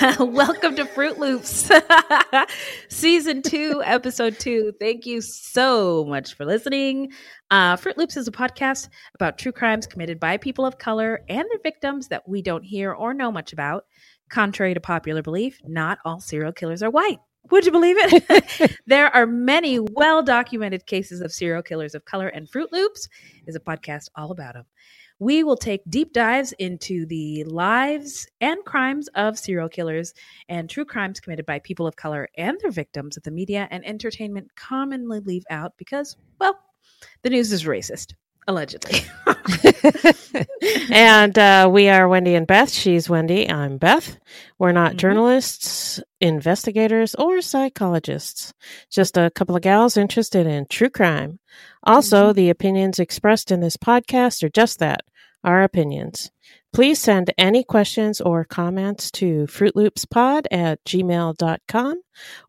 welcome to Fruit Loops, season two, episode two. Thank you so much for listening. Uh, Fruit Loops is a podcast about true crimes committed by people of color and their victims that we don't hear or know much about. Contrary to popular belief, not all serial killers are white. Would you believe it? there are many well documented cases of serial killers of color, and Fruit Loops is a podcast all about them. We will take deep dives into the lives and crimes of serial killers and true crimes committed by people of color and their victims that the media and entertainment commonly leave out because, well, the news is racist, allegedly. and uh, we are Wendy and Beth. She's Wendy. I'm Beth. We're not Mhm. journalists, investigators, or psychologists. Just a couple of gals interested in true crime. Also, the opinions expressed in this podcast are just that our opinions. Please send any questions or comments to fruitloopspod at gmail.com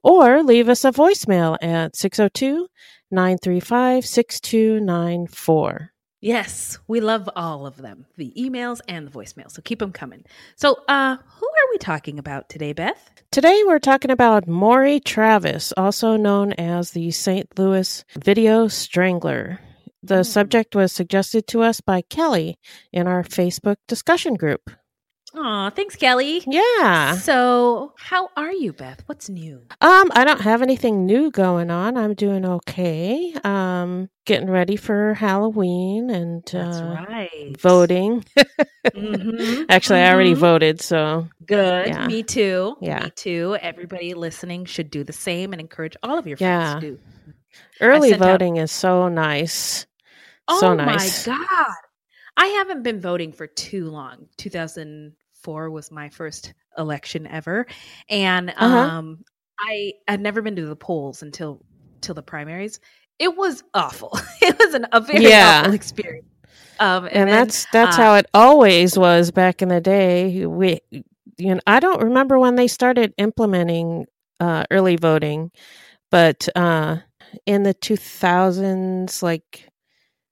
or leave us a voicemail at 602 935 6294. yes, we love all of them the emails and the voicemails. So keep them coming. So, uh, who are we talking about today, Beth? Today we're talking about Maury Travis, also known as the St. Louis Video Strangler. The subject was suggested to us by Kelly in our Facebook discussion group. Aw, thanks, Kelly. Yeah. So, how are you, Beth? What's new? Um, I don't have anything new going on. I'm doing okay. Um, getting ready for Halloween and That's uh, right. voting. Mhm, Actually, I already mhm. voted, so Good. Yeah. Me too. Yeah. Me too. Everybody listening should do the same and encourage all of your friends Yeah. to do. early sent out- voting is so nice. Oh so nice. my god. I haven't been voting for too long. 2004 was my first election ever and Uh-huh. um I had never been to the polls until till the primaries. It was awful. it was an, a very Yeah. awful experience. Um and, and then, that's that's uh, how it always was back in the day. We, you know, I don't remember when they started implementing uh, early voting, but uh, in the two thousands, like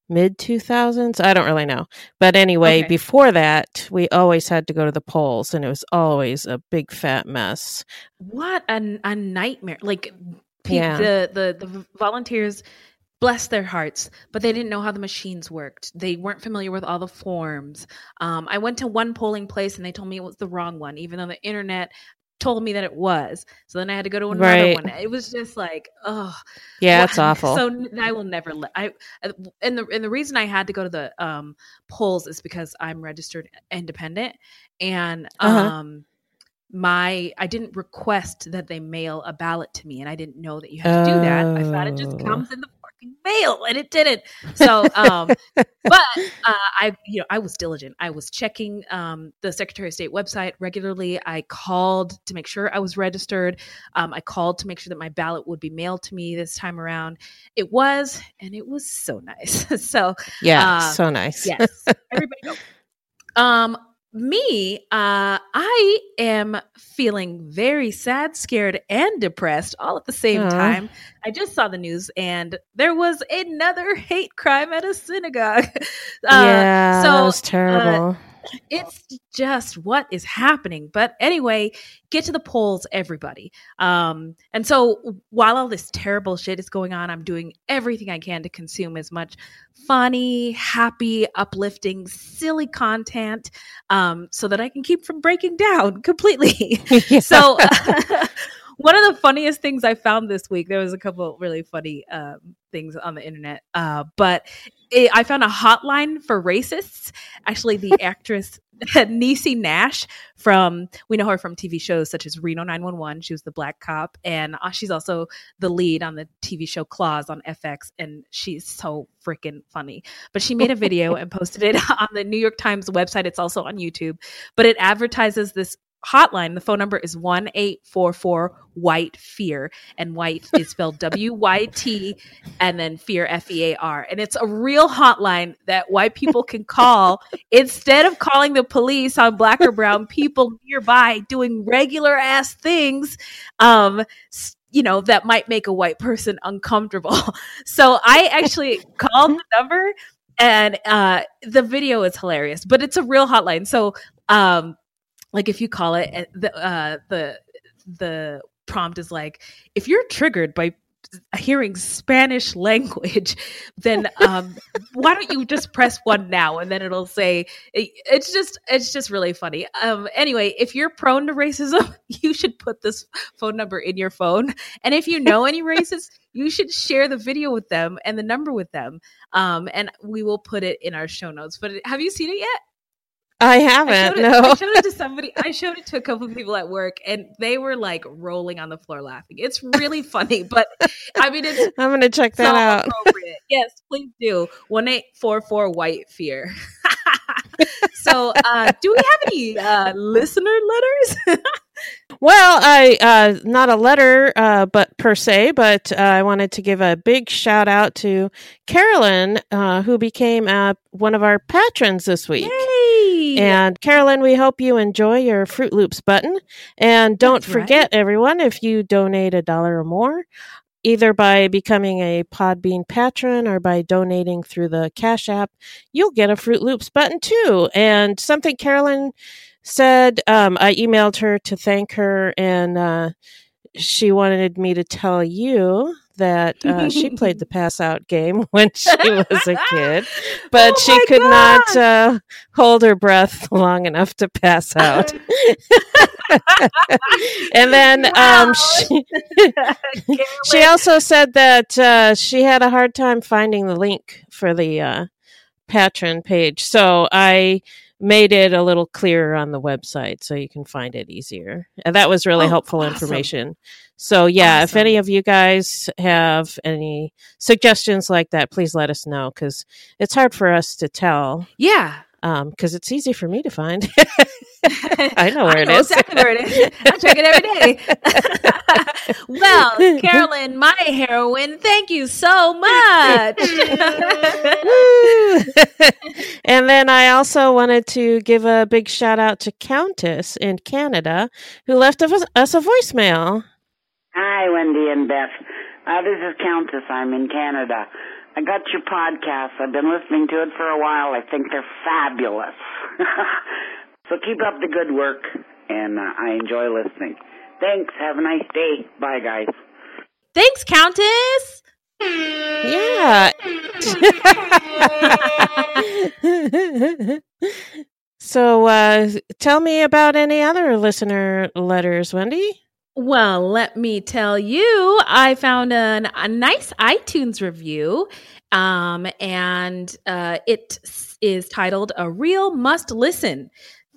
mid two thousands, I don't really know. But anyway, Okay. before that, we always had to go to the polls, and it was always a big fat mess. what a, a nightmare like pe- Yeah. the, the the volunteers bless their hearts but they didn't know how the machines worked they weren't familiar with all the forms um, i went to one polling place and they told me it was the wrong one even though the internet told me that it was. So then I had to go to another Right. one. It was just like, oh, Yeah, it's awful. So I will never let I uh, and the and the reason I had to go to the um polls is because I'm registered independent and Uh-huh. um my I didn't request that they mail a ballot to me and I didn't know that you had to do that. I thought it just Oh. comes in the fucking mail and it didn't. So um but uh, I, you know, I was diligent. I was checking um, the Secretary of State website regularly. I called to make sure I was registered. Um, I called to make sure that my ballot would be mailed to me this time around. It was, and it was so nice. so yeah, uh, so nice. yes, everybody go. Um, me, uh, I am feeling very sad, scared, and depressed all at the same time. I just saw the news, and there was another hate crime at a synagogue. Uh, yeah, so, that was terrible. It's just what is happening. But anyway get to the polls everybody. Um and so while all this terrible shit is going on i'm doing everything i can to consume as much funny happy uplifting silly content um so that i can keep from breaking down completely. So one of the funniest things i found this week there was a couple really funny um, things on the internet uh, but it, i found a hotline for racists. Actually the actress Niecy Nash from we know her from TV shows such as Reno 911 she was the black cop and uh, she's also the lead on the TV show Claws on FX and she's so freaking funny. But she made a video and posted it on the New York Times website. It's also on YouTube but it advertises this hotline the phone number is 1844 white fear and white is spelled W Y T and then fear F E A R. And it's a real hotline that white people can call instead of calling the police on black or brown people nearby doing regular ass things um you know that might make a white person uncomfortable. So i actually called the number and uh the video is hilarious but it's a real hotline. So um like if you call it uh, the uh the the prompt is like if you're triggered by hearing spanish language then um why don't you just press one now? And then it'll say it- it's just it's just really funny. Um anyway if you're prone to racism you should put this phone number in your phone. And if you know any racists you should share the video with them and the number with them. Um and we will put it in our show notes. But have you seen it yet I I haven't. showed, it, no. I showed it to somebody. I showed it to a couple of people at work, and they were like rolling on the floor laughing. It's really funny, but I mean, it's I'm gonna check that out. Yes, please do. One eight four four white fear. so, uh, do we have any uh, listener letters? Well, I uh, not a letter, uh, but per se, but uh, I wanted to give a big shout out to Carolyn, uh, who became uh, one of our patrons this week. Yay! And Carolyn, we hope you enjoy your Fruit Loops button. And don't That's right. forget, everyone, if you donate a dollar or more, either by becoming a Podbean patron or by donating through the Cash App, you'll get a Fruit Loops button too. And something Carolyn said, um, I emailed her to thank her, and uh, she wanted me to tell you that uh, she played the pass out game when she was a kid, but Oh she could not uh, hold her breath long enough to pass out. and then Wow. um, she, she also said that uh, she had a hard time finding the link for the uh, patron page. So I made it a little clearer on the website so you can find it easier. And that was really Oh, helpful awesome. information. So yeah, if any of you guys have any suggestions like that, please let us know because it's hard for us to tell yeah. Because it's easy for me to find. I know where I it know is. exactly where it is. I check it every day. well, Carolyn, my heroine, thank you so much. And then I also wanted to give a big shout out to Countess in Canada who left us us a voicemail. Hi, Wendy and Beth. Uh, this is Countess. I'm in Canada. I got your podcast. I've been listening to it for a while. I think they're fabulous. so keep up the good work, and uh, I enjoy listening. Thanks. Have a nice day. Bye, guys. Thanks, Countess. Yeah. So uh, tell me about any other listener letters, Wendy. Well, let me tell you, I found an, a nice iTunes review, um, and uh, it is titled "A Real Must Listen."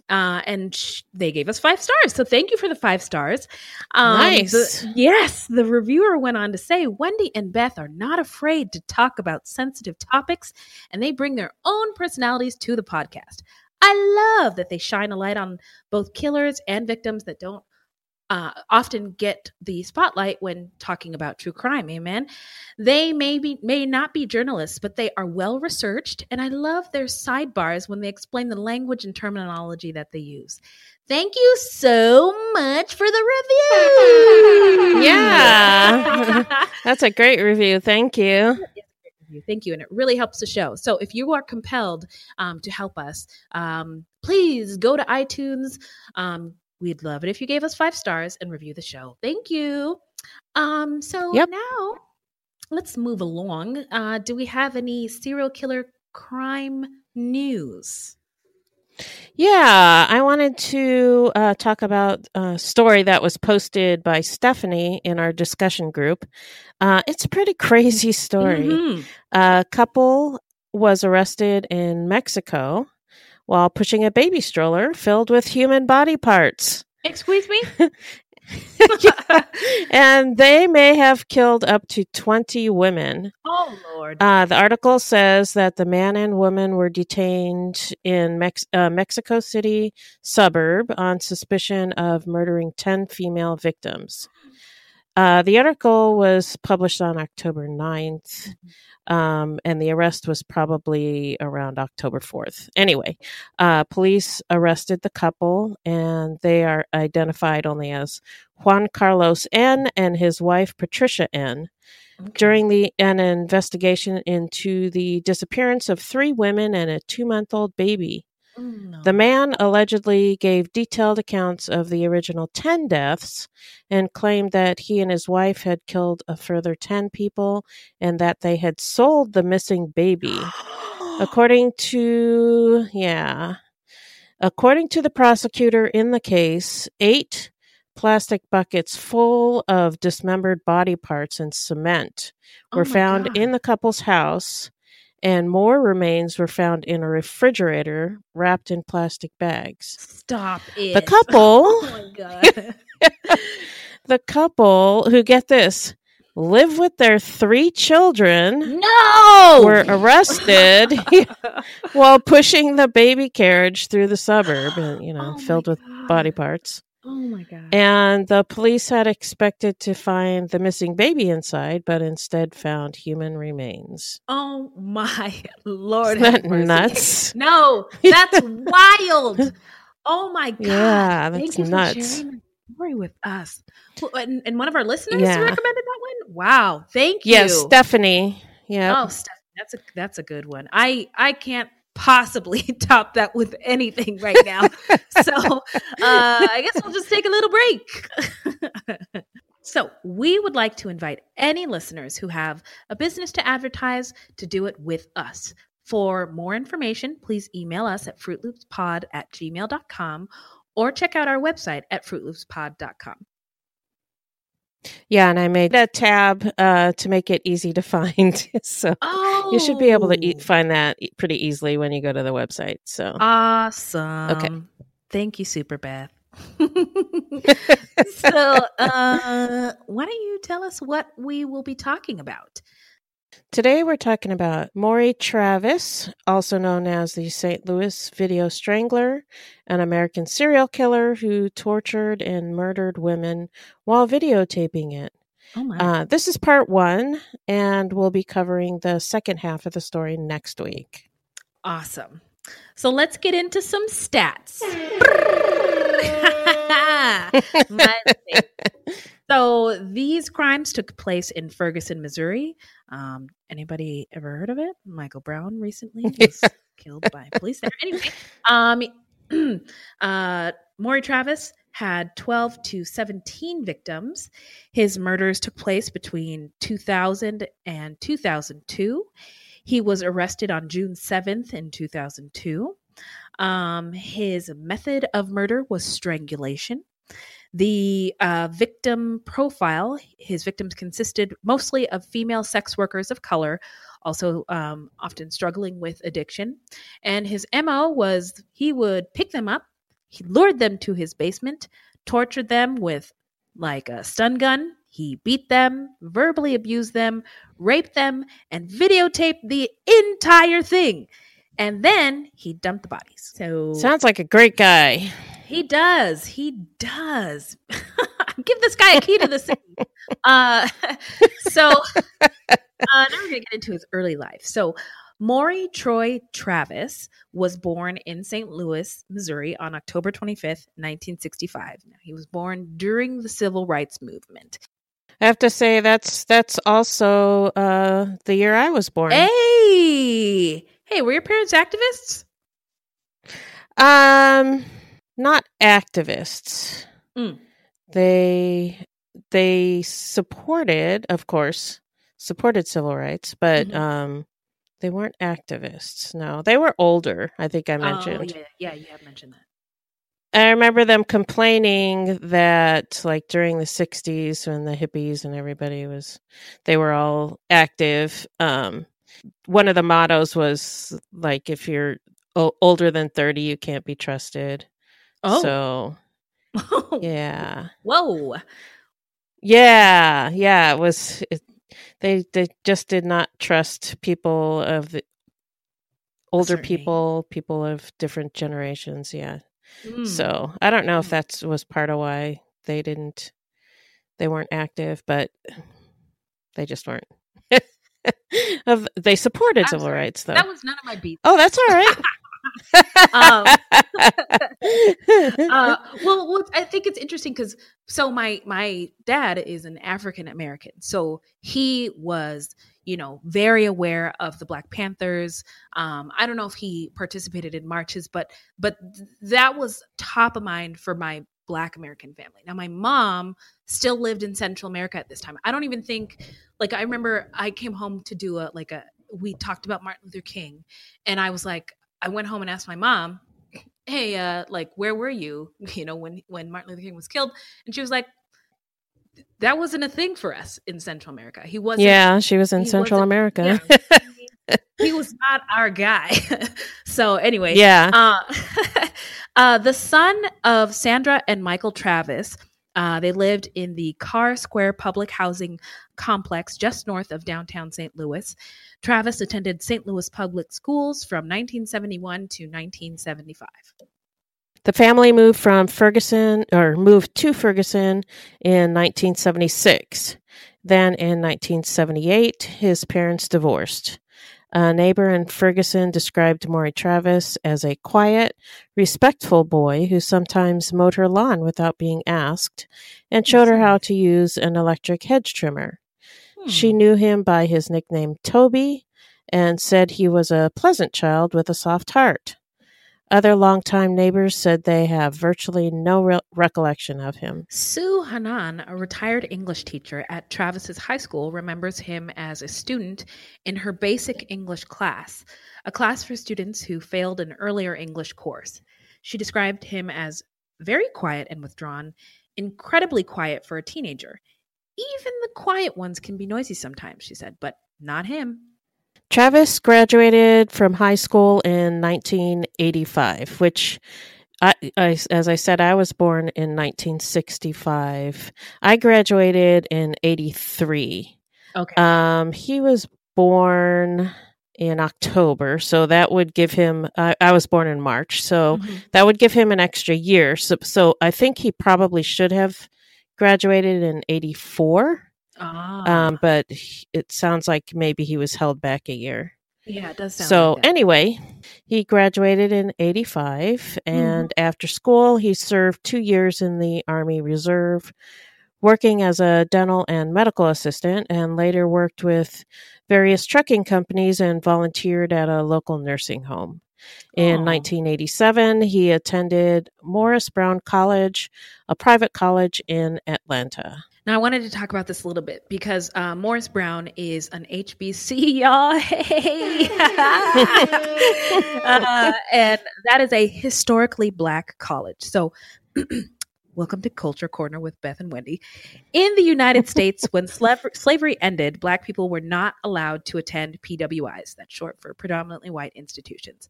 Uh, and sh- they gave us five stars. So thank you for the five stars. Um, Nice. the- yes, the reviewer went on to say Wendy and Beth are not afraid to talk about sensitive topics, and they bring their own personalities to the podcast. I love that they shine a light on both killers and victims that don't uh, often get the spotlight when talking about true crime. Amen. They may be may not be journalists, but they are well researched, and I love their sidebars when they explain the language and terminology that they use. Thank you so much for the review. Yeah. That's a great review. Thank you. Thank you. And it really helps the show. So if you are compelled um, to help us, um, please go to iTunes. Um, we'd love it if you gave us five stars and review the show. Thank you. Um, so Yep. now let's move along. Uh, do we have any serial killer crime news? Yeah, I wanted to uh, talk about a story that was posted by Stephanie in our discussion group. Uh, it's a pretty crazy story. Mhm. A couple was arrested in Mexico while pushing a baby stroller filled with human body parts. Excuse me? and they may have killed up to 20 women. oh, Lord. Uh, the article says that the man and woman were detained in Mex- uh, Mexico City suburb on suspicion of murdering 10 female victims. Uh, the article was published on October 9th, um, and the arrest was probably around October 4th. Anyway, uh, police arrested the couple, and they are identified only as Juan Carlos N. and his wife Patricia N during the an investigation into the disappearance of three women and a two month old baby. The man allegedly gave detailed accounts of the original 10 deaths and claimed that he and his wife had killed a further 10 people and that they had sold the missing baby. According to, yeah, according to the prosecutor in the case, eight plastic buckets full of dismembered body parts and cement Oh were my found God. in the couple's house, and more remains were found in a refrigerator wrapped in plastic bags. Stop it. The couple, Oh, my God. the couple who get this, live with their three children no! were arrested while pushing the baby carriage through the suburb you know Oh filled with body parts Oh, my God. and the police had expected to find the missing baby inside but instead found human remains Oh my lord! Isn't that nuts? No, that's wild. Oh my god! Yeah, Thank that's you for nuts. sharing that story with us. And, and one of our listeners Yeah. recommended that one. Wow! Thank you. yes stephanie yeah Oh, Steph, that's a that's a good one. I I can't possibly top that with anything right now. so uh, I guess we'll just take a little break. so we would like to invite any listeners who have a business to advertise to do it with us. For more information, please email us at fruitloopspod at gmail.com or check out our website at fruitloopspod.com. yeah and i made a tab uh, to make it easy to find so Oh, you should be able to e- find that pretty easily when you go to the website so Awesome. Okay. Thank you, Super Beth. so, uh, why don't you tell us what we will be talking about? Today we're talking about Maury Travis, also known as the St. Louis Video Strangler, an American serial killer who tortured and murdered women while videotaping it. Oh my! Uh, this is part one, and we'll be covering the second half of the story next week. awesome. So let's get into some stats. So these crimes took place in Ferguson, Missouri. Um, anybody ever heard of it? Michael Brown recently was killed by police there. Anyway, um, uh, Maury Travis had 12 to 17 victims. His murders took place between 2000 and 2002. He was arrested on June 7th in 2002. Um, his method of murder was strangulation. The uh, victim profile, his victims consisted mostly of female sex workers of color, also um, often struggling with addiction. And his MO was he would pick them up, he lured them to his basement, tortured them with like a stun gun. He beat them, verbally abused them, raped them, and videotaped the entire thing. And then he dumped the bodies. So Sounds like a great guy. He does. He does. Give this guy a key to the city. uh, so uh, now we're going to get into his early life. So Maury Troy Travis was born in St. Louis, Missouri on October 25th, 1965. Now, he was born during the civil rights movement. I have to say that's that's also uh, the year I was born. Hey, hey, were your parents activists? Um, not activists. Mm. They they supported, of course, supported civil rights, but Mhm. um, they weren't activists. No, they were older. I think I mentioned. Oh, mentioned. yeah, yeah, you have mentioned that. I remember them complaining that, like during the '60s, when the hippies and everybody was, they were all active. Um, one of the mottos was like, "If you're o- older than 30, you can't be trusted." Oh, So yeah, whoa. yeah, yeah. It was. It, they they just did not trust people of the older people, people of different generations. Yeah. Mm. So I don't know if Mm. that was part of why they didn't, they weren't active, but they just weren't. of they supported civil sorry. rights though. that was none of my beats. oh, that's all right. Um, uh, well, I think it's interesting because so my my dad is an African American, so he was you know very aware of the Black Panthers. Um, I don't know if he participated in marches, but but that was top of mind for my Black American family. Now my mom still lived in Central America at this time. I don't even think like I remember I came home to do a like a we talked about Martin Luther King, and I was like I went home and asked my mom hey uh like where were you you know when when martin luther king was killed and she was like that wasn't a thing for us in central america he wasn't yeah, she was in Central America. yeah, he was not our guy so anyway Yeah. uh, uh, the son of Sandra and Michael Travis, uh, they lived in the Carr Square Public Housing Complex just north of downtown St. Louis. Travis attended St. Louis Public Schools from 1971 to 1975. The family moved from Ferguson or moved to Ferguson in 1976. Then in 1978, his parents divorced. A neighbor in Ferguson described Maury Travis as a quiet, respectful boy who sometimes mowed her lawn without being asked and showed her how to use an electric hedge trimmer. Hmm. She knew him by his nickname Toby and said he was a pleasant child with a soft heart. Other longtime neighbors said they have virtually no re- recollection of him. Sue Hanan, a retired English teacher at Travis's high school, remembers him as a student in her basic English class, a class for students who failed an earlier English course. She described him as very quiet and withdrawn, incredibly quiet for a teenager. Even the quiet ones can be noisy sometimes, she said, but not him. Travis graduated from high school in 1985, which, I, I, as I said, I was born in 1965. I graduated in 83. Okay. Um, he was born in October, so that would give him. I I was born in March, so Mhm. that would give him an extra year. So, so I think he probably should have graduated in 84. Ah, Um, but it sounds like maybe he was held back a year. yeah, it does sound So like that. anyway, he graduated in 85 Mm-hmm. and after school he served 2 years in the Army Reserve working as a dental and medical assistant and later worked with various trucking companies and volunteered at a local nursing home. In Aw. 1987, he attended Morris Brown College, a private college in Atlanta. Now, I wanted to talk about this a little bit because uh, Morris Brown is an HBC, y'all. Hey. uh, and that is a historically black college. So, welcome to Culture Corner with Beth and Wendy. In the United States, when slav- slavery ended, black people were not allowed to attend PWIs. That's short for predominantly white institutions.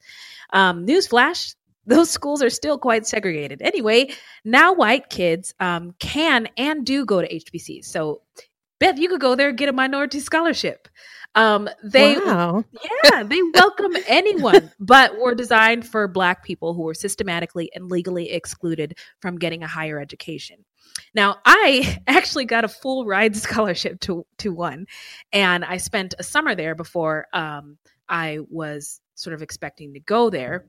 Um, newsflash those schools are still quite segregated. Anyway, now white kids um, can and do go to HBCs. So, Beth, you could go there and get a minority scholarship. Um, they, Wow. yeah, they welcome anyone, but were designed for Black people who were systematically and legally excluded from getting a higher education. Now, I actually got a full ride scholarship to to one, and I spent a summer there before um, I was sort of expecting to go there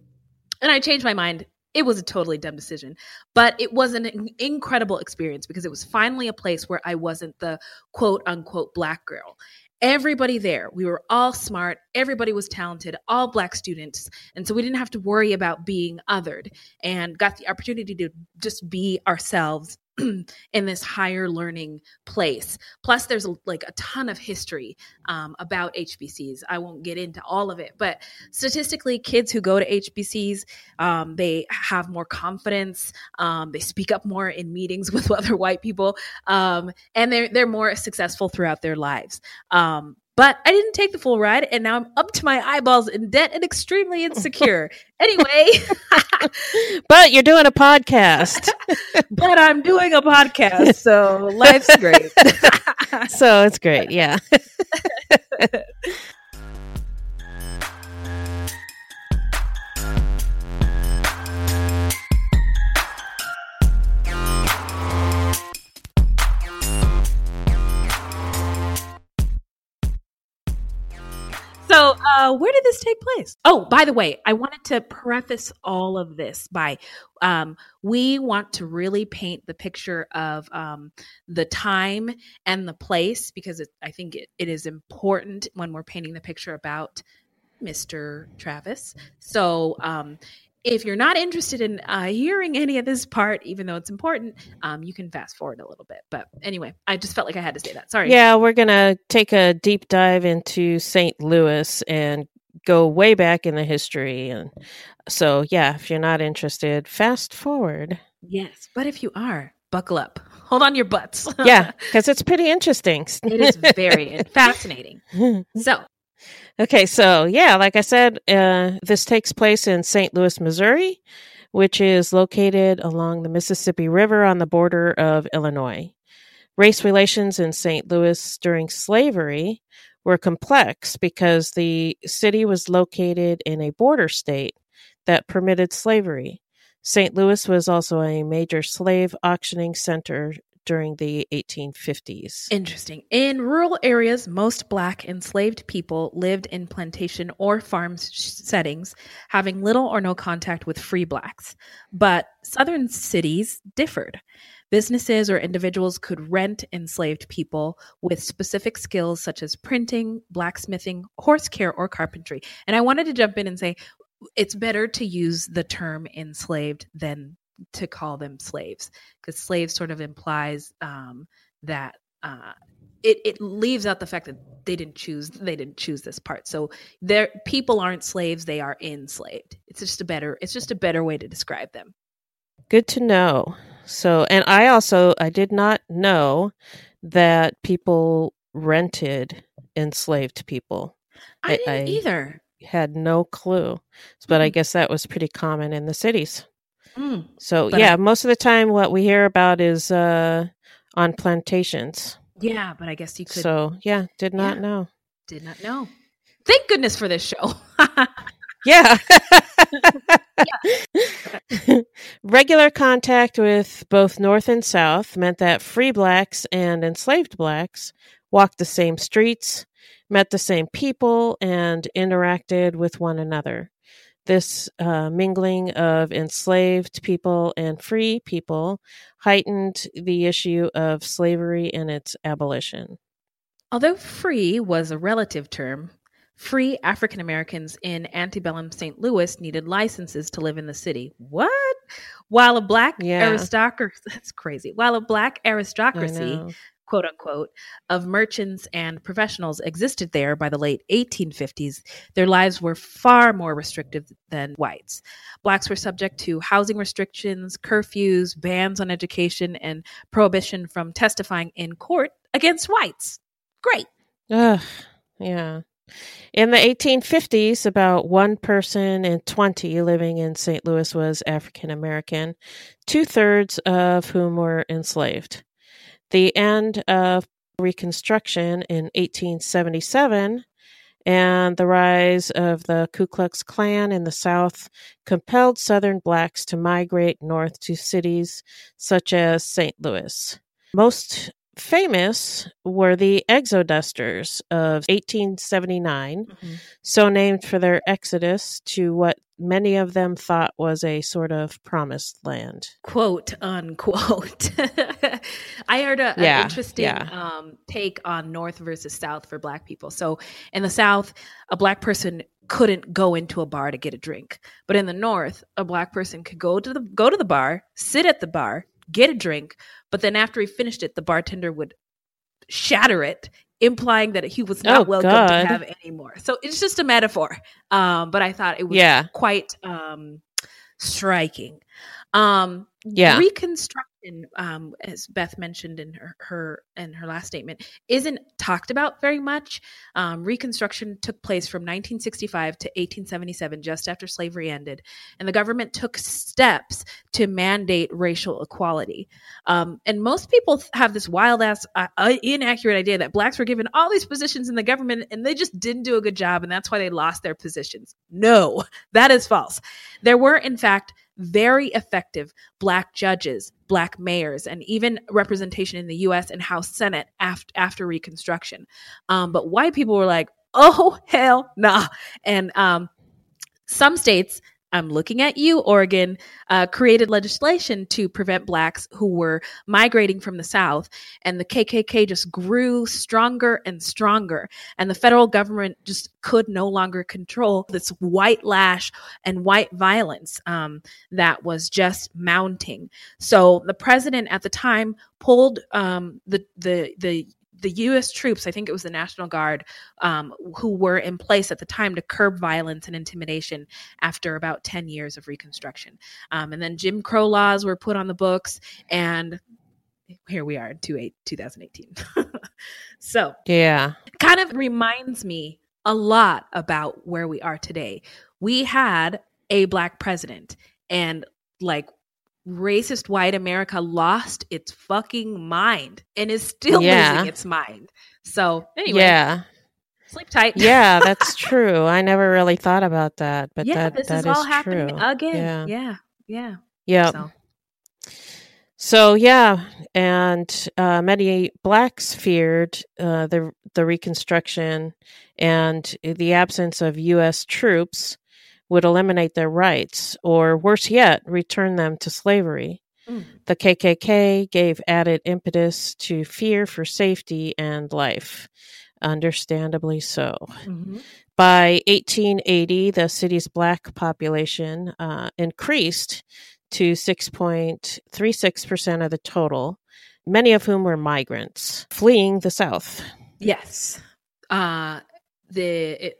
and I changed my mind. It was a totally dumb decision, but it was an incredible experience because it was finally a place where I wasn't the quote unquote black girl. Everybody there, we were all smart, everybody was talented, all black students. And so we didn't have to worry about being othered and got the opportunity to just be ourselves in this higher learning place. Plus, there's like a ton of history um, about HBCs. I won't get into all of it, but statistically, kids who go to HBCs, um, they have more confidence. Um, they speak up more in meetings with other white people, um, and they're they're more successful throughout their lives. But I didn't take the full ride, and now I'm up to my eyeballs in debt and extremely insecure. anyway, But you're doing a podcast. but I'm doing a podcast, so life's great. so it's great. Yeah. Uh, where did this take place? Oh, by the way, I wanted to preface all of this by um, we want to really paint the picture of um, the time and the place because it, I think it, it is important when we're painting the picture about Mr. Travis. So, um, if you're not interested in uh, hearing any of this part, even though it's important, um, you can fast forward a little bit. But anyway, I just felt like I had to say that. Sorry. Yeah, we're going to take a deep dive into St. Louis and go way back in the history. And so, yeah, if you're not interested, fast forward. Yes. But if you are, buckle up. Hold on your butts. Yeah, because it's pretty interesting. it is very fascinating. So, Okay, so yeah, like I said, uh, this takes place in St. Louis, Missouri, which is located along the Mississippi River on the border of Illinois. Race relations in St. Louis during slavery were complex because the city was located in a border state that permitted slavery. St. Louis was also a major slave auctioning center during the 1850s. Interesting. In rural areas, most black enslaved people lived in plantation or farm settings, having little or no contact with free blacks. But southern cities differed. Businesses or individuals could rent enslaved people with specific skills such as printing, blacksmithing, horse care, or carpentry. And I wanted to jump in and say it's better to use the term enslaved than to call them slaves because slave sort of implies um, that uh, it, it leaves out the fact that they didn't choose they didn't choose this part so their people aren't slaves they are enslaved it's just a better it's just a better way to describe them Good to know. So, and I also I did not know that people rented enslaved people. i, I- didn't I- either Had no clue, but I Mm. guess that was pretty common in the cities. Mm. So, yeah, I- most of the time what we hear about is uh on plantations. yeah but i guess you could So, yeah, did not Yeah. know. did not know thank goodness for this show Yeah. Regular contact with both North and South meant that free blacks and enslaved blacks walked the same streets, met the same people, and interacted with one another. This uh, mingling of enslaved people and free people heightened the issue of slavery and its abolition. Although free was a relative term, free African Americans in antebellum St. Louis needed licenses to live in the city. What? While a black Yeah. aristocracy, that's crazy. While a black aristocracy. Quote unquote, of merchants and professionals existed there by the late 1850s, their lives were far more restrictive than whites. Blacks were subject to housing restrictions, curfews, bans on education, and prohibition from testifying in court against whites. Great. Ugh, yeah. In the 1850s, about one person in 20 living in St. Louis was African American, two thirds of whom were enslaved. The end of Reconstruction in 1877 and the rise of the Ku Klux Klan in the South compelled Southern blacks to migrate north to cities such as St. Louis. Most famous were the Exodusters of 1879, Mm-hmm. so named for their exodus to what many of them thought was a sort of promised land. quote unquote. I heard a, Yeah, an interesting yeah. um, take on North versus South for Black people. So in the South, a Black person couldn't go into a bar to get a drink, but in the North, a Black person could go to the go to the bar, sit at the bar, get a drink, but then after he finished it, the bartender would shatter it. Implying that he was not Oh, welcome God. to have any more. So it's just a metaphor. Um, but I thought it was Yeah. quite um, striking. Um, Yeah. Um, as Beth mentioned in her, her in her last statement, isn't talked about very much. Um, Reconstruction took place from 1965 to 1877, just after slavery ended, and the government took steps to mandate racial equality. Um, and most people have this wild ass, uh, uh, inaccurate idea that blacks were given all these positions in the government and they just didn't do a good job, and that's why they lost their positions. No, that is false. There were, in fact, very effective black judges, black mayors, and even representation in the U.S. and House Senate after after Reconstruction. Um, but white people were like, "Oh hell nah!" And um, some states, I'm looking at you, Oregon, uh, created legislation to prevent blacks who were migrating from the South, and the KKK just grew stronger and stronger, and the federal government just could no longer control this white lash and white violence um, that was just mounting. So the president at the time pulled um, the the the the U.S. troops, I think it was the National Guard, um, who were in place at the time to curb violence and intimidation after about 10 years of Reconstruction. Um, and then Jim Crow laws were put on the books, and here we are in 28 2018. so Yeah. kind of reminds me a lot about where we are today. We had a black president, and like racist white America lost its fucking mind and is still Yeah. losing its mind. So, anyway, Yeah. sleep tight. Yeah, that's true. I never really thought about that, but yeah, that this that is all is happening true. again. Yeah. Yeah, yeah. Yeah. So, So yeah, and uh, many blacks feared uh, the the Reconstruction and the absence of U.S. troops would eliminate their rights, or worse yet, return them to slavery. Mm. The KKK gave added impetus to fear for safety and life, understandably so. mhm. By 1880, the city's black population uh, increased to 6.36% of the total, many of whom were migrants fleeing the South. Yes. Uh the it,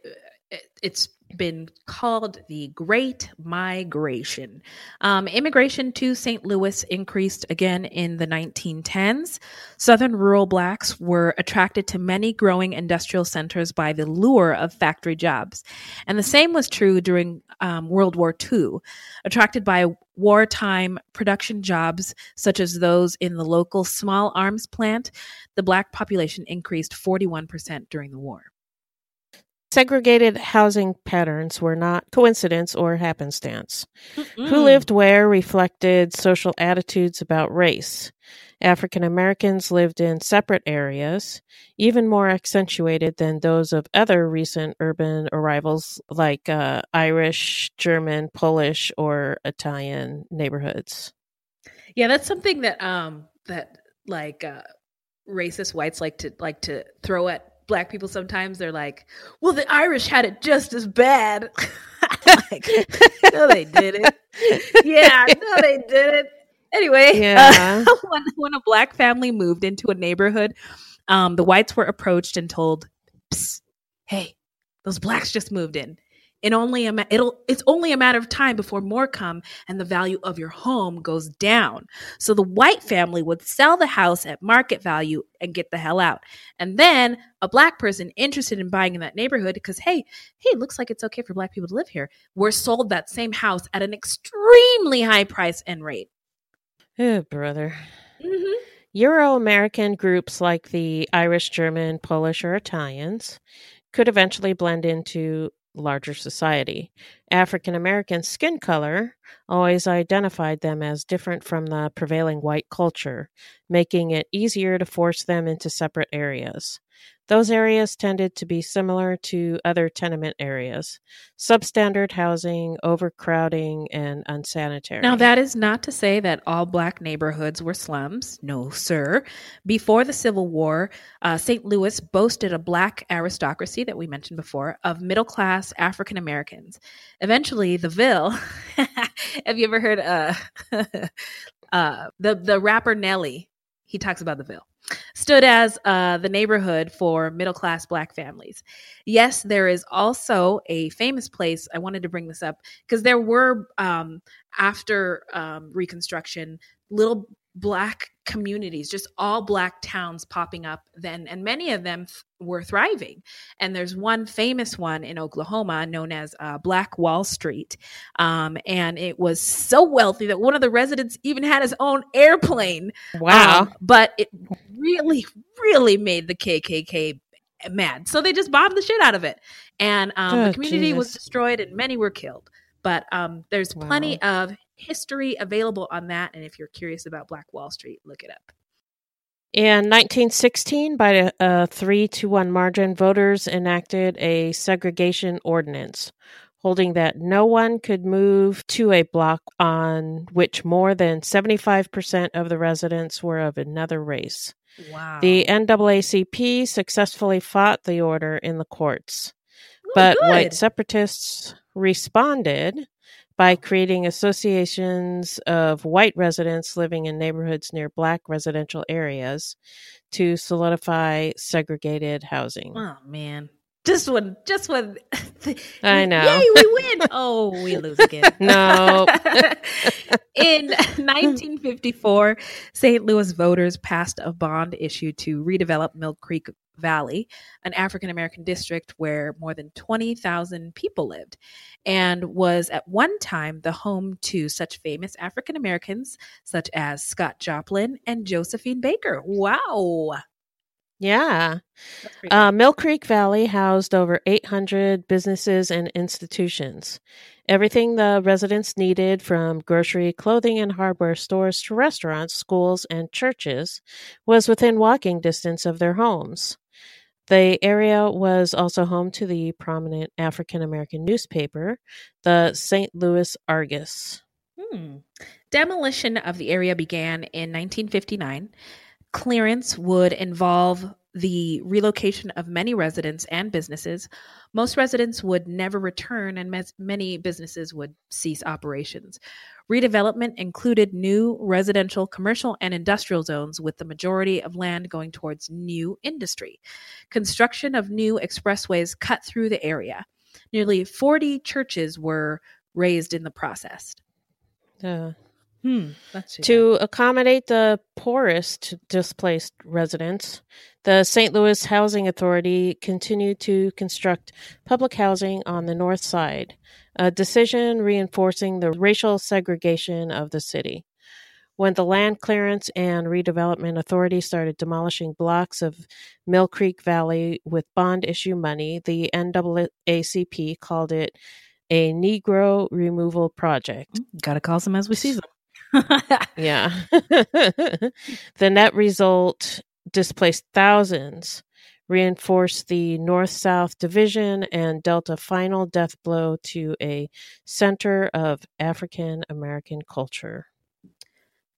it, it's been called the Great Migration. Um, immigration to St. Louis increased again in the 1910s. Southern rural blacks were attracted to many growing industrial centers by the lure of factory jobs. And the same was true during um, World War II. Attracted by wartime production jobs, such as those in the local small arms plant, the black population increased 41% during the war. Segregated housing patterns were not coincidence or happenstance. Who Mm. lived where reflected social attitudes about race. African Americans lived in separate areas, even more accentuated than those of other recent urban arrivals like uh, Irish, German, Polish, or Italian neighborhoods. Yeah, that's something that um that like uh racist whites like to like to throw at black people sometimes. They're like, "Well, the Irish had it just as bad." like, no, they didn't. Yeah, no, they didn't. Anyway, Yeah. uh, when, when a black family moved into a neighborhood, um, the whites were approached and told, "Hey, those blacks just moved in. It only a ma- it'll it's only a matter of time before more come, and the value of your home goes down." So the white family would sell the house at market value and get the hell out. And then a black person interested in buying in that neighborhood because hey, hey, it looks like it's okay for black people to live here, were sold that same house at an extremely high price and rate. Oh, brother. Mm-hmm. Euro American groups like the Irish, German, Polish, or Italians could eventually blend into larger society. African American skin color always identified them as different from the prevailing white culture, making it easier to force them into separate areas. Those areas tended to be similar to other tenement areas substandard housing, overcrowding, and unsanitary. Now, that is not to say that all black neighborhoods were slums. No, sir. Before the Civil War, uh, St. Louis boasted a black aristocracy that we mentioned before of middle class African Americans. Eventually, the Ville. have you ever heard uh, uh, the the rapper Nelly? He talks about the Ville. Stood as uh, the neighborhood for middle class black families. Yes, there is also a famous place. I wanted to bring this up because there were um, after um, Reconstruction little black communities, just all black towns popping up then, and many of them th- were thriving. And there's one famous one in Oklahoma known as uh, Black Wall Street. Um, and it was so wealthy that one of the residents even had his own airplane. wow. Um, but it really, really made the KKK mad. So they just bombed the shit out of it. And um, Oh, the community was destroyed and many were killed. But um, there's plenty of history available on that. And if you're curious about Black Wall Street, look it up. In 1916, by a, a uh, three to one margin, voters enacted a segregation ordinance holding that no one could move to a block on which more than 75% of the residents were of another race. Wow. The NAACP successfully fought the order in the courts, Ooh, but good. white separatists responded by creating associations of white residents living in neighborhoods near black residential areas to solidify segregated housing. Oh man. Just when just when I know. Yay, we win. Oh, we lose again. No. In 1954, St. Louis voters passed a bond issue to redevelop Mill Creek Valley, an African American district where more than 20,000 people lived, and was at one time the home to such famous African Americans such as Scott Joplin and Josephine Baker. Wow. Yeah. Uh, Mill Creek Valley housed over 800 businesses and institutions. Everything the residents needed, from grocery, clothing, and hardware stores to restaurants, schools, and churches, was within walking distance of their homes. The area was also home to the prominent African American newspaper, the St. Louis Argus. Hmm. Demolition of the area began in 1959. Clearance would involve the relocation of many residents and businesses. Most residents would never return, and mes- many businesses would cease operations. Redevelopment included new residential, commercial, and industrial zones, with the majority of land going towards new industry. Construction of new expressways cut through the area. Nearly 40 churches were raised in the process. Uh, Hmm. That's To accommodate the poorest displaced residents, the St. Louis Housing Authority continued to construct public housing on the north side, a decision reinforcing the racial segregation of the city. When the Land Clearance and Redevelopment Authority started demolishing blocks of Mill Creek Valley with bond issue money, the NAACP called it a Negro removal project. Gotta call them as we see them. Yeah. the net result displaced thousands, reinforced the north south division, and dealt a final death blow to a center of African American culture.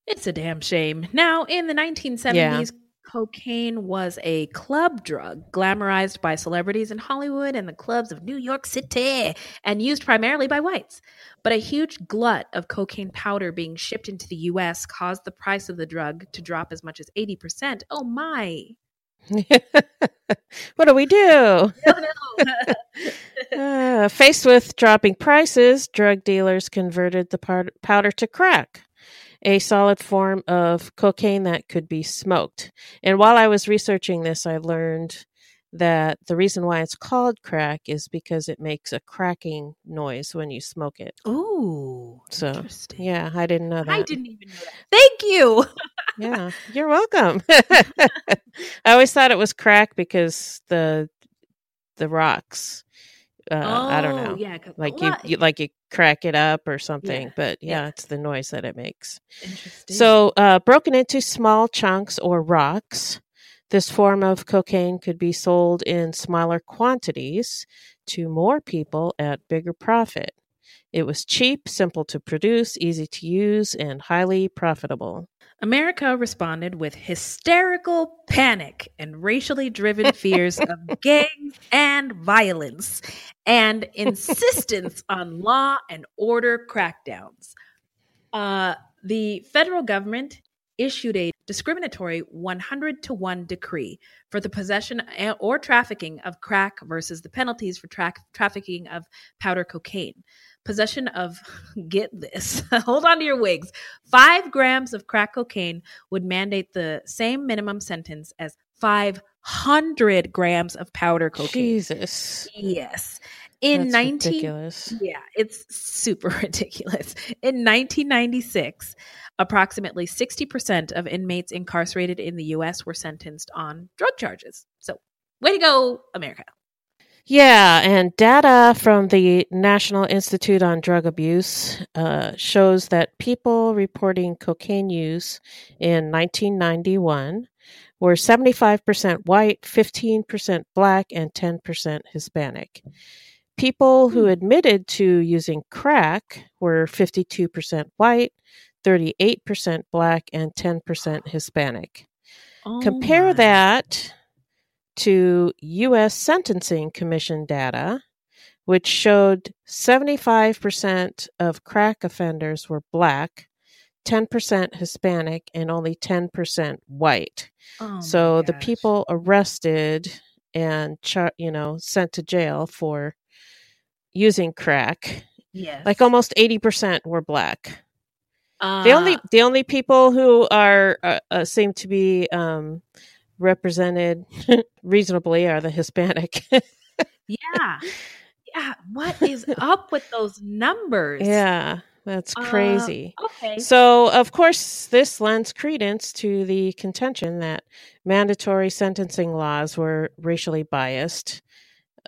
It's a damn shame. Now, in the 1970s, cocaine was a club drug glamorized by celebrities in Hollywood and the clubs of New York City and used primarily by whites. But a huge glut of cocaine powder being shipped into the US caused the price of the drug to drop as much as 80%. Oh my. what do we do? uh, faced with dropping prices, drug dealers converted the powder to crack, a solid form of cocaine that could be smoked. And while I was researching this, I learned that the reason why it's called crack is because it makes a cracking noise when you smoke it. Ooh. So, interesting. yeah, I didn't know that. I didn't even know that. Thank you. yeah, you're welcome. I always thought it was crack because the the rocks. Uh, I don't know. Oh, Yeah, 'cause Like you, you, like you crack it up or something. Yeah, But yeah, yeah. it's the noise that it makes. Interesting. So, uh, broken into small chunks or rocks, this form of cocaine could be sold in smaller quantities to more people at bigger profit. It was cheap, simple to produce, easy to use, and highly profitable. America responded with hysterical panic and racially driven fears of gangs and violence and insistence on law and order crackdowns. Uh, the federal government issued a discriminatory 100 to 1 decree for the possession or trafficking of crack versus the penalties for tra- trafficking of powder cocaine. Possession of, get this, hold on to your wigs, five grams of crack cocaine would mandate the same minimum sentence as 500 grams of powder cocaine. Jesus. Yes. In That's 19 ridiculous. yeah, it's super ridiculous. In 1996, approximately 60% of inmates incarcerated in the US were sentenced on drug charges. So, way to go, America. Yeah, and data from the National Institute on Drug Abuse uh, shows that people reporting cocaine use in 1991 were 75% white, 15% black, and 10% Hispanic. People who admitted to using crack were 52% white, 38% black, and 10% Hispanic. Oh Compare my. that to U.S. Sentencing Commission data, which showed 75% of crack offenders were black, 10% Hispanic, and only 10% white. Oh so the people arrested and char- you know sent to jail for using crack, yes. like almost 80% were black. uh, The only the only people who are uh, uh, seem to be um, represented reasonably are the Hispanic. yeah. Yeah, what is up with those numbers? yeah, that's Uh, crazy. Okay. So, of course, this lends credence to the contention that mandatory sentencing laws were racially biased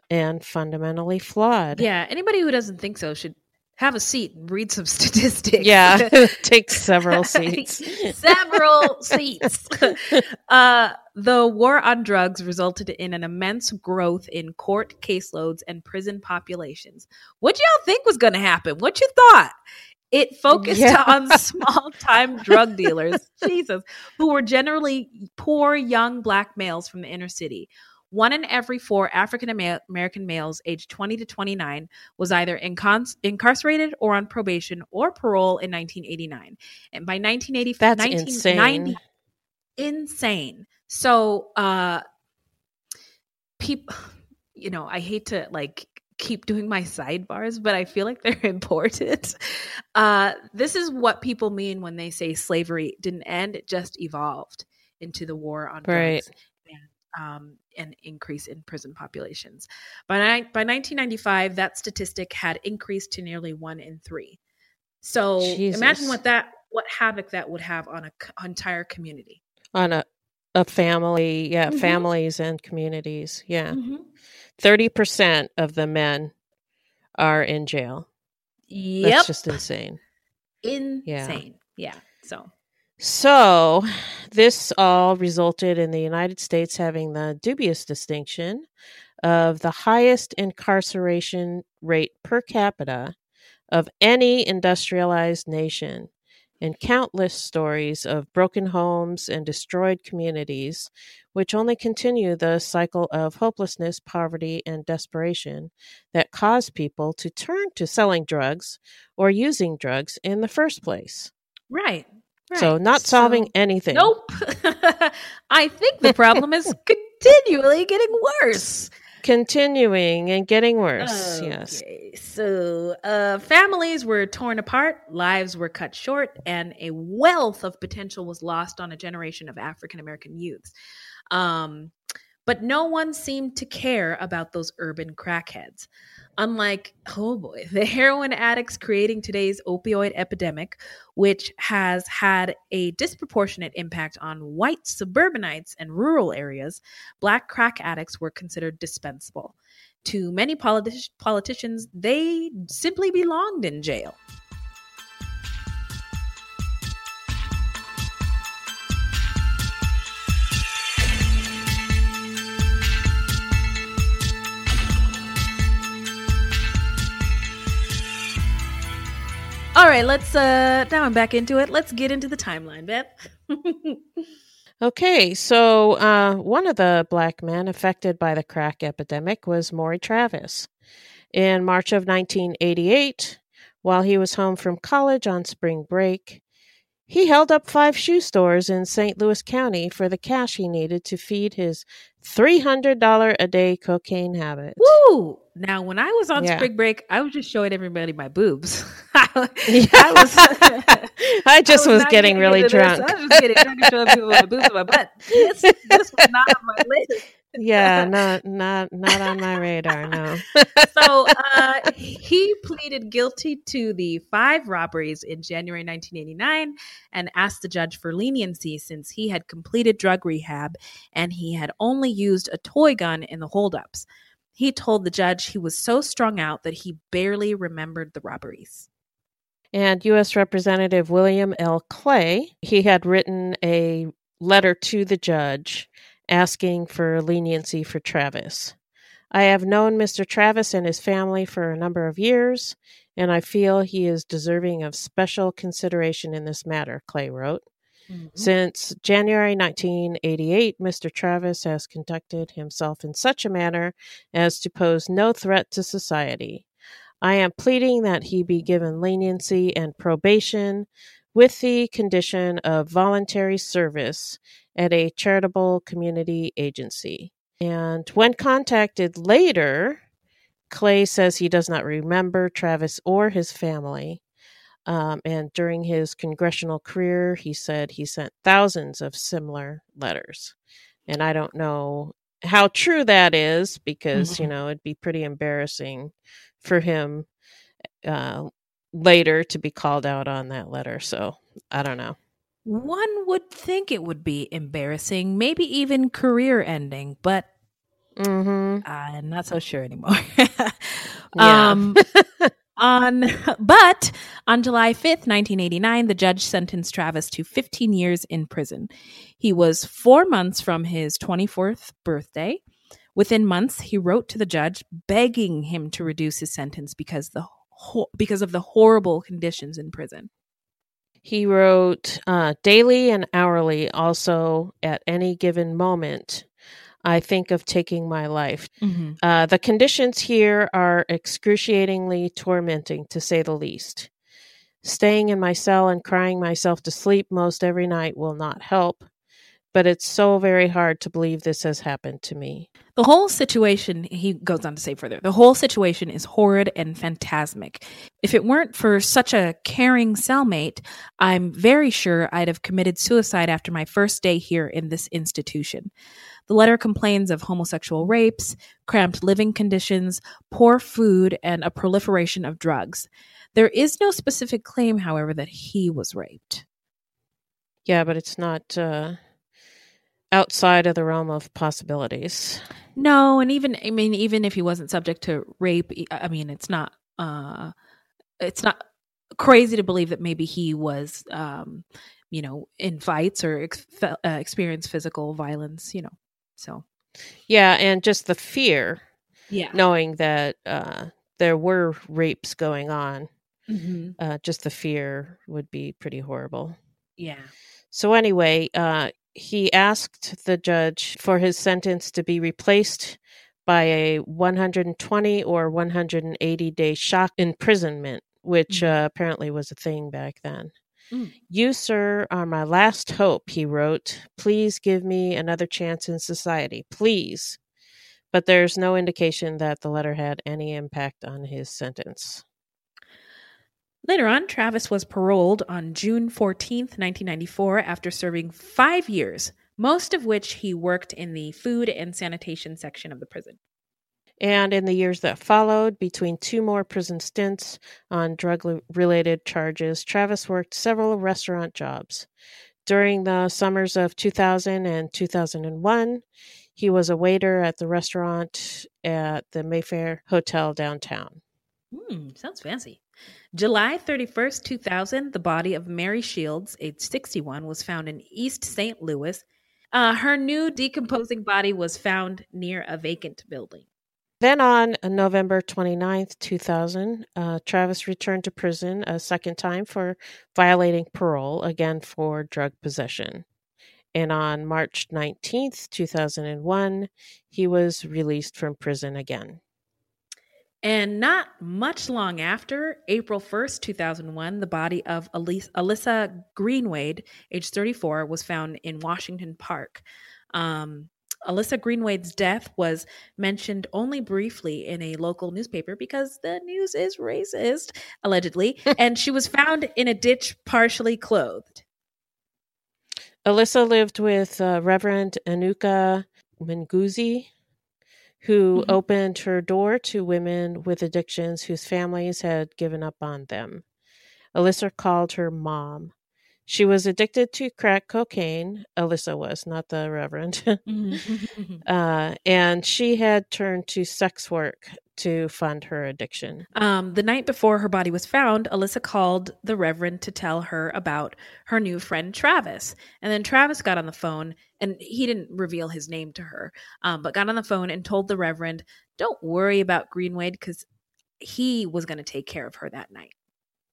and fundamentally flawed. Yeah, anybody who doesn't think so should have a seat and read some statistics. Yeah, take several seats. several seats. Uh, the war on drugs resulted in an immense growth in court caseloads and prison populations. What y'all think was going to happen? What you thought? It focused Yeah. on small time drug dealers, Jesus, who were generally poor young black males from the inner city. One in every four African American males aged 20 to 29 was either incarcerated or on probation or parole in 1989. And by 1980, That's 1990 insane. insane. So, uh, people, you know, I hate to like keep doing my sidebars, but I feel like they're important. Uh, this is what people mean when they say slavery didn't end; it just evolved into the war on drugs and um, an increase in prison populations. By ni- by 1995, that statistic had increased to nearly one in three. So Jesus. imagine what that what havoc that would have on a c- entire community. On a a family, yeah, Mhm. families and communities. Yeah. Mm-hmm. 30% of the men are in jail. Yep. That's just insane. insane. Yeah. So So, this all resulted in the United States having the dubious distinction of the highest incarceration rate per capita of any industrialized nation and countless stories of broken homes and destroyed communities, which only continue the cycle of hopelessness, poverty, and desperation that cause people to turn to selling drugs or using drugs in the first place. Right. Right. So, not solving So- anything. Nope. I think the problem is continually getting worse. Continuing and getting worse. Yes. So, uh, families were torn apart, lives were cut short, and a wealth of potential was lost on a generation of African American youths. Um, but no one seemed to care about those urban crackheads. Unlike, oh boy, the heroin addicts creating today's opioid epidemic, which has had a disproportionate impact on white suburbanites and rural areas, black crack addicts were considered dispensable. To many politi- politicians, they simply belonged in jail. Right, let's uh now I'm back into it. Let's get into the timeline, Beth. Okay, so uh, one of the black men affected by the crack epidemic was Maury Travis. In March of 1988, while he was home from college on spring break, he held up five shoe stores in St. Louis County for the cash he needed to feed his $300 a day cocaine habit. Woo! Now, when I was on Yeah. spring break, I was just showing everybody my boobs. I was, I just was, not getting really into this. drunk. I was just getting drunk and showing people my boobs and my butt. This, this was not on my list. Yeah, not not not on my radar, no. So uh, he pleaded guilty to the five robberies in January 1989 and asked the judge for leniency since he had completed drug rehab and he had only used a toy gun in the holdups. He told the judge he was so strung out that he barely remembered the robberies. and U.S. Representative William L. Clay, he had written a letter to the judge asking for leniency for Travis. I have known Mr. Travis and his family for a number of years, and I feel he is deserving of special consideration in this matter, Clay wrote. Mm-hmm. Since January 1988, Mr. Travis has conducted himself in such a manner as to pose no threat to society. I am pleading that he be given leniency and probation with the condition of voluntary service at a charitable community agency. And when contacted later, Clay says he does not remember Travis or his family. Um, and during his congressional career, he said he sent thousands of similar letters. And I don't know how true that is because, you Mhm. know, it'd be pretty embarrassing for him uh, later to be called out on that letter. So I don't know. One would think it would be embarrassing, maybe even career ending, but hmm I'm not so sure anymore. Um, on but on July 5th, 1989, the judge sentenced Travis to 15 years in prison. He was 4 months from his 24th birthday. Within months, he wrote to the judge begging him to reduce his sentence because the ho- because of the horrible conditions in prison. He wrote uh, daily and hourly, also at any given moment. I think of taking my life. Uh, the conditions here are excruciatingly tormenting, to say the least. Staying in my cell and crying myself to sleep most every night will not help, but it's so very hard to believe this has happened to me. The whole situation, he goes on to say further, the whole situation is horrid and phantasmic. If it weren't for such a caring cellmate, I'm very sure I'd have committed suicide after my first day here in this institution. The letter complains of homosexual rapes, cramped living conditions, poor food, and a proliferation of drugs. There is no specific claim, however, that he was raped. Yeah, but it's not uh, outside of the realm of possibilities. No, and even I mean, even if he wasn't subject to rape, I mean, it's not uh it's not crazy to believe that maybe he was um you know in fights or ex- uh, experienced physical violence you know so Yeah, and just the fear, yeah knowing that uh, there were rapes going on Mm-hmm. Uh, just the fear would be pretty horrible. Yeah. So, anyway, uh, he asked the judge for his sentence to be replaced by a 120 or 180 day shock imprisonment, which Mhm. uh, apparently was a thing back then. Mm. You, sir, are my last hope, he wrote. Please give me another chance in society. Please. But there's no indication that the letter had any impact on his sentence. Later on, Travis was paroled on June 14th, 1994, after serving five years, most of which he worked in the food and sanitation section of the prison. And in the years that followed, between two more prison stints on drug related charges, Travis worked several restaurant jobs. During the summers of 2000 and 2001, he was a waiter at the restaurant at the Mayfair Hotel downtown. Hmm, sounds fancy. July 31st, 2000, the body of Mary Shields, age 61, was found in East St. Louis. Uh, her new decomposing body was found near a vacant building. Then on November 29th, 2000, uh, Travis returned to prison a second time for violating parole, again for drug possession. And on March 19th, 2001, he was released from prison again. And not much long after, April 1st, 2001, the body of Alyssa, Alyssa Greenwade, age 34, was found in Washington Park. Um, Alyssa Greenwade's death was mentioned only briefly in a local newspaper because the news is racist, allegedly, and she was found in a ditch partially clothed. Alyssa lived with uh, Reverend Anuka Menguzi, who Mhm. opened her door to women with addictions whose families had given up on them. Alyssa called her mom. She was addicted to crack cocaine. Alyssa was, not the Reverend. uh, and she had turned to sex work to fund her addiction. Um, the night before her body was found, Alyssa called the Reverend to tell her about her new friend Travis. And then Travis got on the phone, and he didn't reveal his name to her, um, but got on the phone and told the Reverend, "Don't worry about Greenwade because he was going to take care of her that night."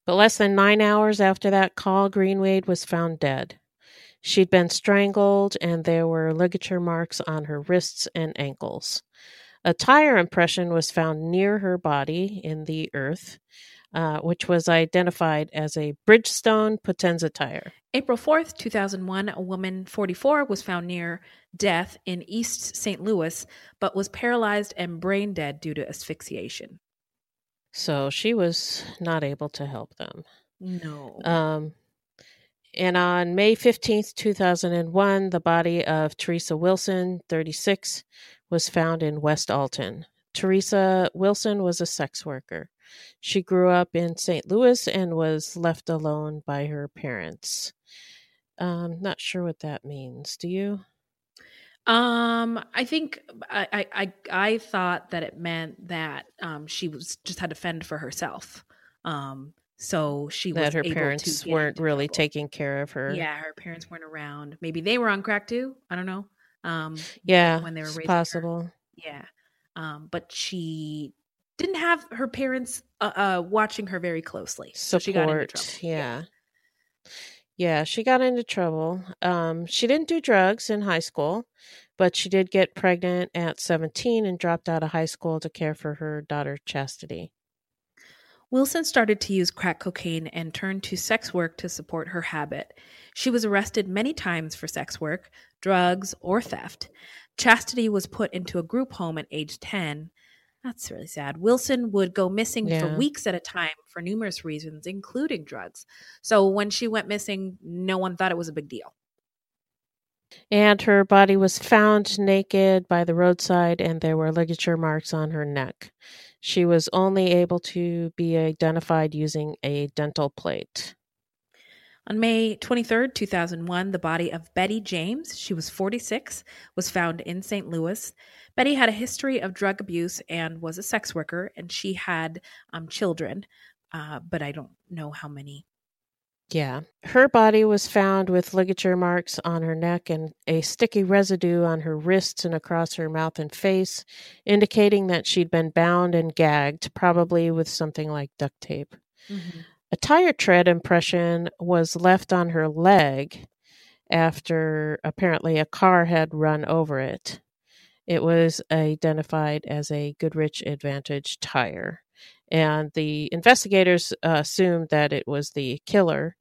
But less than nine hours after that call, Greenwade was found dead. She'd been strangled, and there were ligature marks on her wrists and ankles. A tire impression was found near her body in the earth, uh, which was identified as a Bridgestone Potenza tire. April 4th, 2001, a woman 44 was found near death in East St. Louis, but was paralyzed and brain dead due to asphyxiation. So she was not able to help them. No. Um, and on May 15th, 2001, the body of Teresa Wilson, 36, was found in West Alton. Teresa Wilson was a sex worker. She grew up in St. Louis and was left alone by her parents. Um, not sure what that means. Do you? Um, I think I, I I thought that it meant that um she was just had to fend for herself. Um, so she was That her parents weren't really taking care of her. Yeah, her parents weren't around. Maybe they were on crack too. I don't know. Um, Yeah, when they were raising her. possible. Yeah. Um, but she didn't have her parents uh, uh watching her very closely. So she got into Support. trouble. Yeah. Yeah, she got into trouble. Um, she didn't do drugs in high school, but she did get pregnant at 17 and dropped out of high school to care for her daughter Chastity. Wilson started to use crack cocaine and turned to sex work to support her habit. She was arrested many times for sex work, drugs, or theft. Chastity was put into a group home at age 10. That's really sad. Wilson would go missing Yeah. for weeks at a time for numerous reasons, including drugs. So when she went missing, no one thought it was a big deal. And her body was found naked by the roadside, and there were ligature marks on her neck. She was only able to be identified using a dental plate. On May 23rd, 2001, the body of Betty James, she was 46, was found in St. Louis. Betty had a history of drug abuse and was a sex worker, and she had um, children, uh, but I don't know how many. Yeah. Her body was found with ligature marks on her neck and a sticky residue on her wrists and across her mouth and face, indicating that she'd been bound and gagged, probably with something like duct tape. Mm-hmm. A tire tread impression was left on her leg after apparently a car had run over it. It was identified as a Goodrich Advantage tire. And the investigators uh, assumed that it was the killer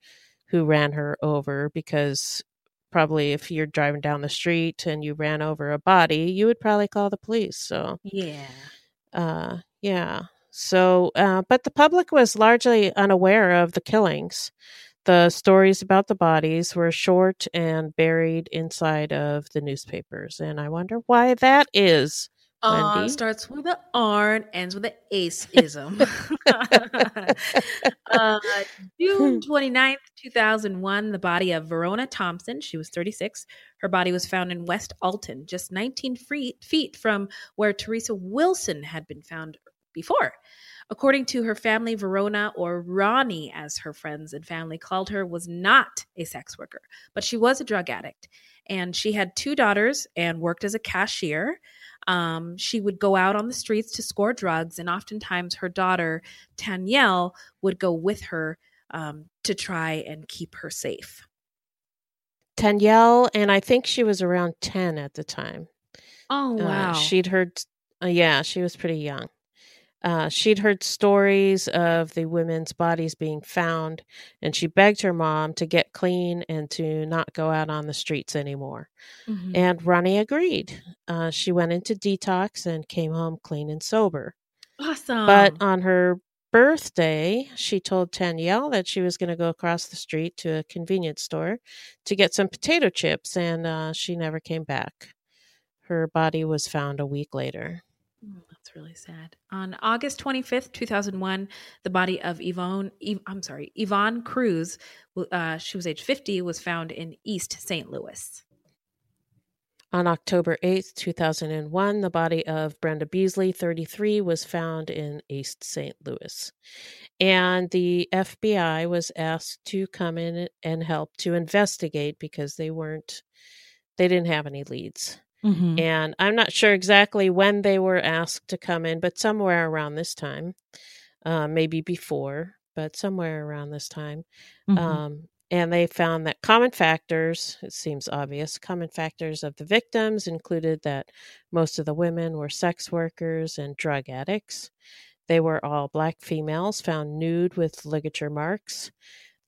who ran her over because probably if you're driving down the street and you ran over a body, you would probably call the police. So, Yeah. uh, yeah. So, uh, but the public was largely unaware of the killings. The stories about the bodies were short and buried inside of the newspapers. And I wonder why that is. Uh, starts with an R and ends with an ace ism. uh, June 29th, 2001, the body of Verona Thompson, she was 36. Her body was found in West Alton, just 19 feet, feet from where Teresa Wilson had been found before. According to her family, Verona, or Ronnie, as her friends and family called her, was not a sex worker, but she was a drug addict. And she had two daughters and worked as a cashier. Um, she would go out on the streets to score drugs, and oftentimes her daughter, Tanielle, would go with her um, to try and keep her safe. Danielle, and I think she was around 10 at the time. Oh, Uh, she'd heard, uh, yeah, she was pretty young. Uh, she'd heard stories of the women's bodies being found, and she begged her mom to get clean and to not go out on the streets anymore. Mhm. And Ronnie agreed. Uh, she went into detox and came home clean and sober. awesome. But on her birthday, she told Danielle that she was going to go across the street to a convenience store to get some potato chips, and uh, she never came back. Her body was found a week later. That's really sad. On August 25th, 2001, the body of Yvonne, Yv- I'm sorry, Yvonne Cruz, uh, she was age 50, was found in East St. Louis. On October 8th, 2001, the body of Brenda Beasley, 33, was found in East St. Louis. And the FBI was asked to come in and help to investigate because they weren't, they didn't have any leads. Mm-hmm. And I'm not sure exactly when they were asked to come in, but somewhere around this time, uh, maybe before, but somewhere around this time. Mm-hmm. Um, and they found that common factors, it seems obvious, common factors of the victims included that most of the women were sex workers and drug addicts. They were all black females found nude with ligature marks.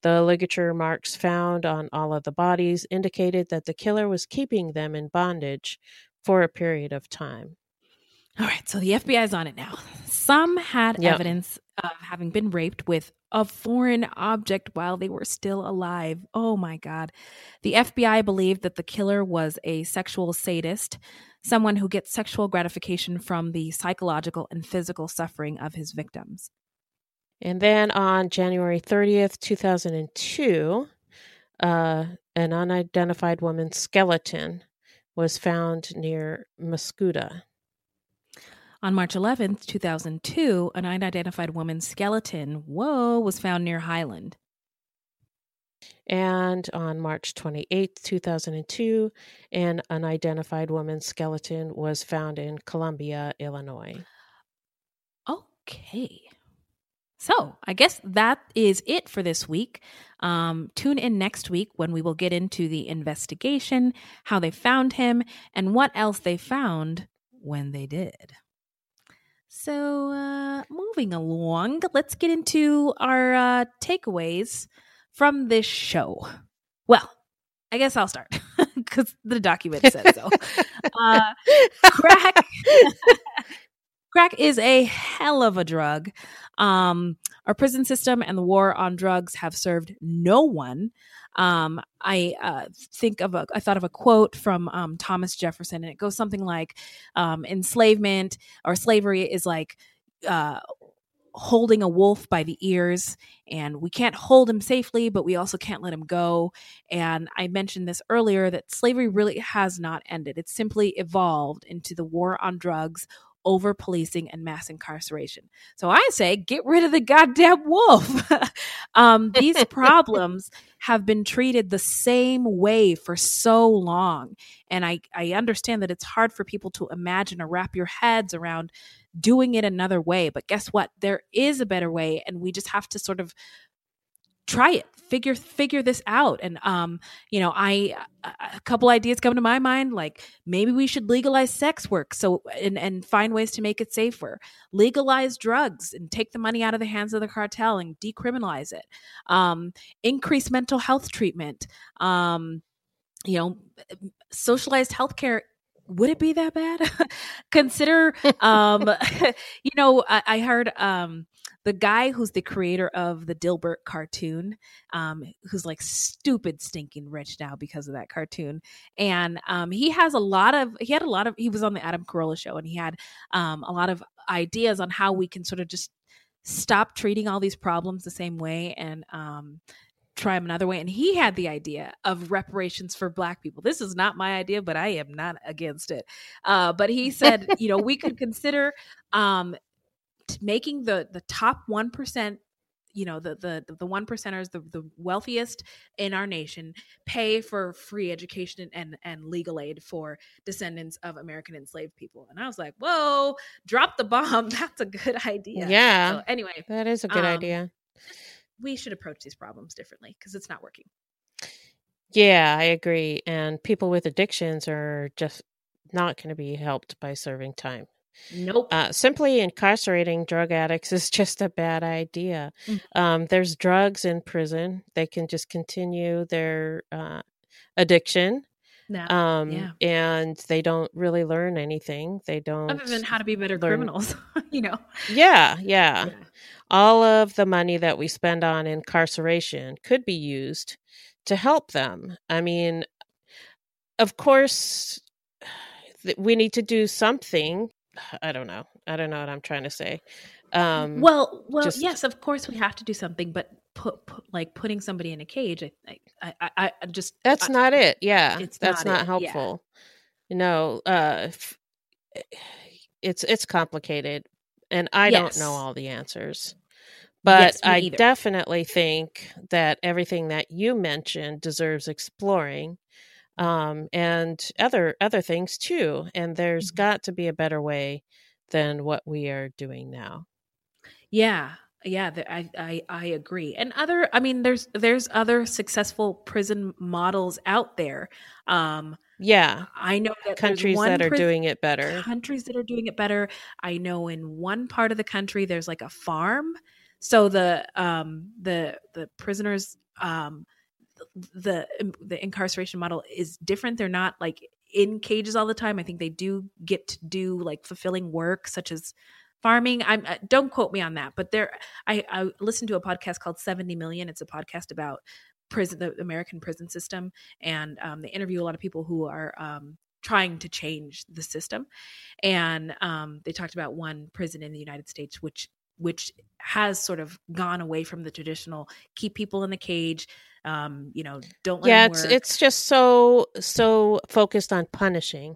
The ligature marks found on all of the bodies indicated that the killer was keeping them in bondage for a period of time. All right, so the FBI is on it now. Some had Yep. evidence of having been raped with a foreign object while they were still alive. Oh my God. The FBI believed that the killer was a sexual sadist, someone who gets sexual gratification from the psychological and physical suffering of his victims. And then on January 30th, 2002, uh, an unidentified woman's skeleton was found near Mascoutah. On March 11th, 2002, an unidentified woman's skeleton, whoa, was found near Highland. And on March 28th, 2002, an unidentified woman's skeleton was found in Columbia, Illinois. Okay. So I guess that is it for this week. Um, tune in next week when we will get into the investigation, how they found him, and what else they found when they did. So, uh, moving along, let's get into our uh, takeaways from this show. Well, I guess I'll start because the document said so. uh, crack. crack is a hell of a drug. Um, our prison system and the war on drugs have served no one. Um, I uh, think of a, I thought of a quote from um, Thomas Jefferson, and it goes something like, um, "Enslavement or slavery is like uh, holding a wolf by the ears, and we can't hold him safely, but we also can't let him go." And I mentioned this earlier that slavery really has not ended; it's simply evolved into the war on drugs over policing and mass incarceration. So I say, get rid of the goddamn wolf. um, these problems have been treated the same way for so long. And I, I understand that it's hard for people to imagine or wrap your heads around doing it another way. But guess what? There is a better way, and we just have to sort of try it figure figure this out. And um you know i a couple ideas come to my mind like maybe we should legalize sex work so and and find ways to make it safer. Legalize drugs and take the money out of the hands of the cartel and decriminalize it. Um increase mental health treatment. Um you know socialized healthcare would it be that bad? Consider um you know I, I heard um the guy who's the creator of the Dilbert cartoon, um, who's like stupid stinking rich now because of that cartoon, and um, he has a lot of he had a lot of he was on the Adam Carolla show and he had um, a lot of ideas on how we can sort of just stop treating all these problems the same way and um, try them another way. And he had the idea of reparations for Black people. This is not my idea, but I am not against it. Uh, but he said, you know, we could consider um, making the the top one percent you know the the the one percenters the, the wealthiest in our nation pay for free education and and legal aid for descendants of american enslaved people and i was like whoa drop the bomb that's a good idea Yeah. so anyway That is a good um, idea. We should approach these problems differently because it's not working Yeah, I agree. And people with addictions are just not going to be helped by serving time. nope Uh, simply incarcerating drug addicts is just a bad idea. Mm. Um, there's drugs in prison; they can just continue their uh, addiction, no um, yeah. and they don't really learn anything. They don't. other than how to be better learn- criminals you know Yeah, yeah. Yeah. All of the money that we spend on incarceration could be used to help them. I mean, of course, we need to do something. I don't know. I don't know what I'm trying to say. Um, well well just- yes of course we have to do something but put, put like putting somebody in a cage i i i, I just that's I- not it. Yeah, it's that's not not, yeah. helpful. You know, uh, it's it's complicated, and I don't know all the answers. But Yes, I either. definitely think that everything that you mentioned deserves exploring, um, and other other things too. And there's Mhm. got to be a better way than what we are doing now. Yeah, yeah, the, I, I I agree. And other, I mean, there's there's other successful prison models out there. Um, Yeah, I know that countries that are doing it better. countries that are doing it better. I know in one part of the country there's like a farm, so the um the the prisoners um the the incarceration model is different. They're not like in cages all the time. I think they do get to do like fulfilling work such as farming. I'm uh, don't quote me on that, but there I I listened to a podcast called 70 Million. It's a podcast about prison the American prison system and um, they interview a lot of people who are um, trying to change the system and um, they talked about one prison in the United States which which has sort of gone away from the traditional keep people in the cage um, you know don't let Yeah, it's it's just so so focused on punishing.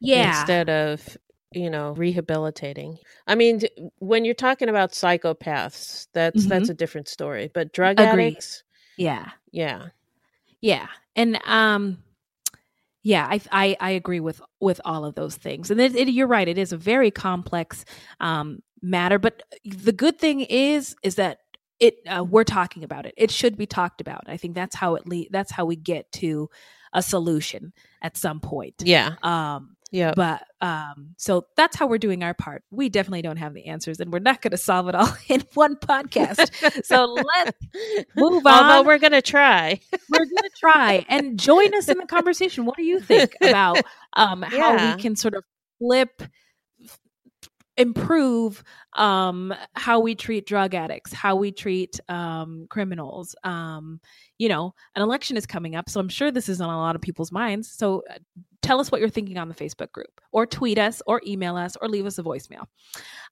yeah instead of you know rehabilitating i mean when you're talking about psychopaths that's that's a different story but drug Mm-hmm. Agreed. addicts yeah yeah Yeah, and um, yeah, I I, I agree with with all of those things, and it, it, you're right. It is a very complex um, matter, but the good thing is is that it uh, we're talking about it. It should be talked about. I think that's how it le- that's how we get to a solution at some point. yeah Um, yeah but um, so that's how we're doing our part. We definitely don't have the answers, and we're not going to solve it all in one podcast. so let's move although on. we're gonna try we're gonna try and join us in the conversation. What do you think about um, how Yeah. we can sort of flip, improve um, how we treat drug addicts, how we treat um, criminals? Um, you know, an election is coming up, so I'm sure this is on a lot of people's minds. So. Tell us what you're thinking on the Facebook group, or tweet us, or email us, or leave us a voicemail.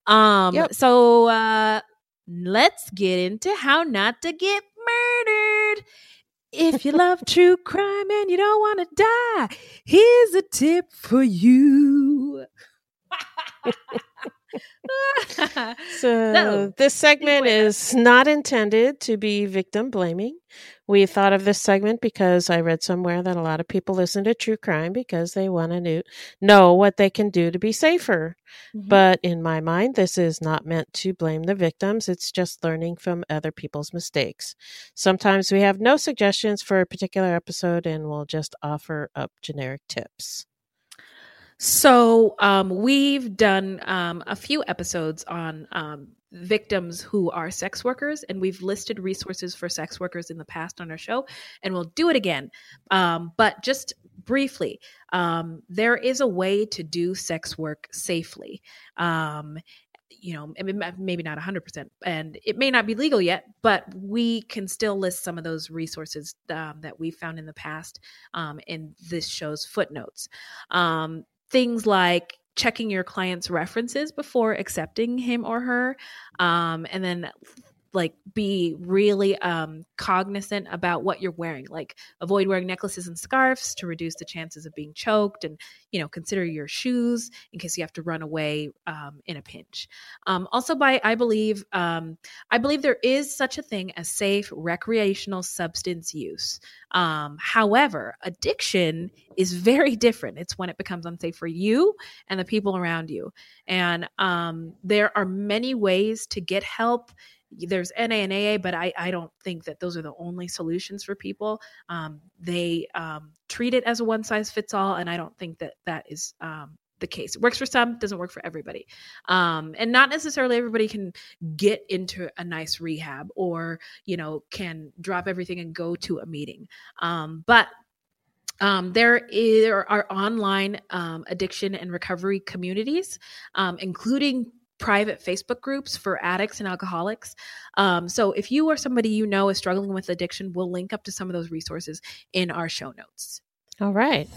Um, Yep. So uh, let's get into how not to get murdered. If you love true crime and you don't want to die, here's a tip for you. So, So, this segment is not intended to be victim blaming. We thought of this segment because I read somewhere that a lot of people listen to true crime because they want to know, know what they can do to be safer. Mhm. But in my mind, this is not meant to blame the victims. It's just learning from other people's mistakes. Sometimes we have no suggestions for a particular episode and we'll just offer up generic tips. So um, we've done um, a few episodes on um, victims who are sex workers, and we've listed resources for sex workers in the past on our show, and we'll do it again. Um, but just briefly, um, there is a way to do sex work safely. Um, you know, maybe not 100%, and it may not be legal yet, but we can still list some of those resources um, that we found in the past um, in this show's footnotes. Um, things like checking your client's references before accepting him or her um, and then like be really um, cognizant about what you're wearing like avoid wearing necklaces and scarves to reduce the chances of being choked and you know consider your shoes in case you have to run away um, in a pinch. Um, also by i believe um, i believe there is such a thing as safe recreational substance use. Um, however addiction is very different. It's when it becomes unsafe for you and the people around you. And um, there are many ways to get help there's NA and AA, but I, I don't think that those are the only solutions for people. Um, they um, treat it as a one size fits all, and I don't think that that is um, the case. It works for some, doesn't work for everybody. Um, and not necessarily everybody can get into a nice rehab or, you know, can drop everything and go to a meeting. Um, but um, there, is, there are online um, addiction and recovery communities, um, including private Facebook groups for addicts and alcoholics. Um, so if you or somebody you know is struggling with addiction, we'll link up to some of those resources in our show notes. All right.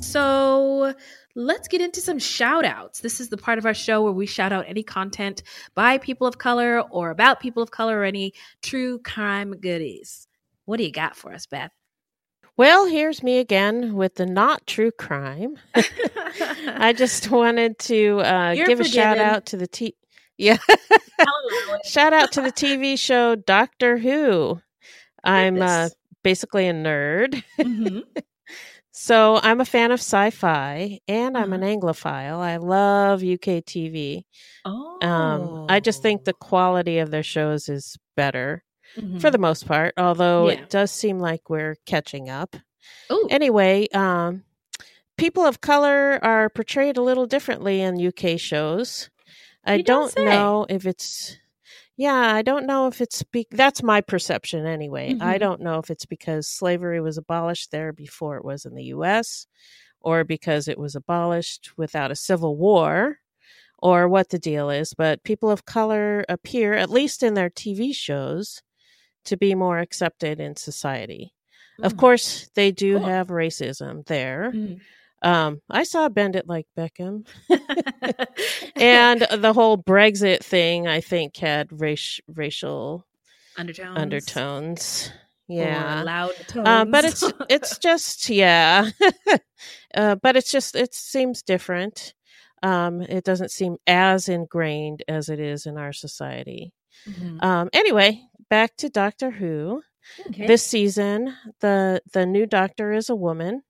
So let's get into some shout outs. This is the part of our show where we shout out any content by people of color or about people of color or any true crime goodies. What do you got for us, Beth? Well, here's me again with the not true crime. I just wanted to uh, give a shout out to the t. Yeah, shout out to the TV show Doctor Who. I'm uh, basically a nerd, Mhm. So I'm a fan of sci-fi and I'm an Uh-huh. Anglophile. I love UK TV. Oh, Um, I just think the quality of their shows is better Mhm. for the most part, although Yeah. it does seem like we're catching up. Ooh. Anyway, um, people of color are portrayed a little differently in UK shows. I You don't don't know if it's, yeah, I don't know if it's, be- that's my perception anyway. I Mhm. don't know if it's because slavery was abolished there before it was in the US or because it was abolished without a civil war or what the deal is, but people of color appear, at least in their TV shows, to be more accepted in society. Of Mm. course, they do Cool. have racism there. Mhm. Um, I saw Bend It Like Beckham. and the whole Brexit thing, I think, had race, racial undertones, undertones. or Yeah. loud tones. Uh, but it's it's just yeah, uh, but it's just it seems different. Um, it doesn't seem as ingrained as it is in our society. Mhm. Um, anyway, back to Doctor Who. Okay. This season, the the new Doctor is a woman.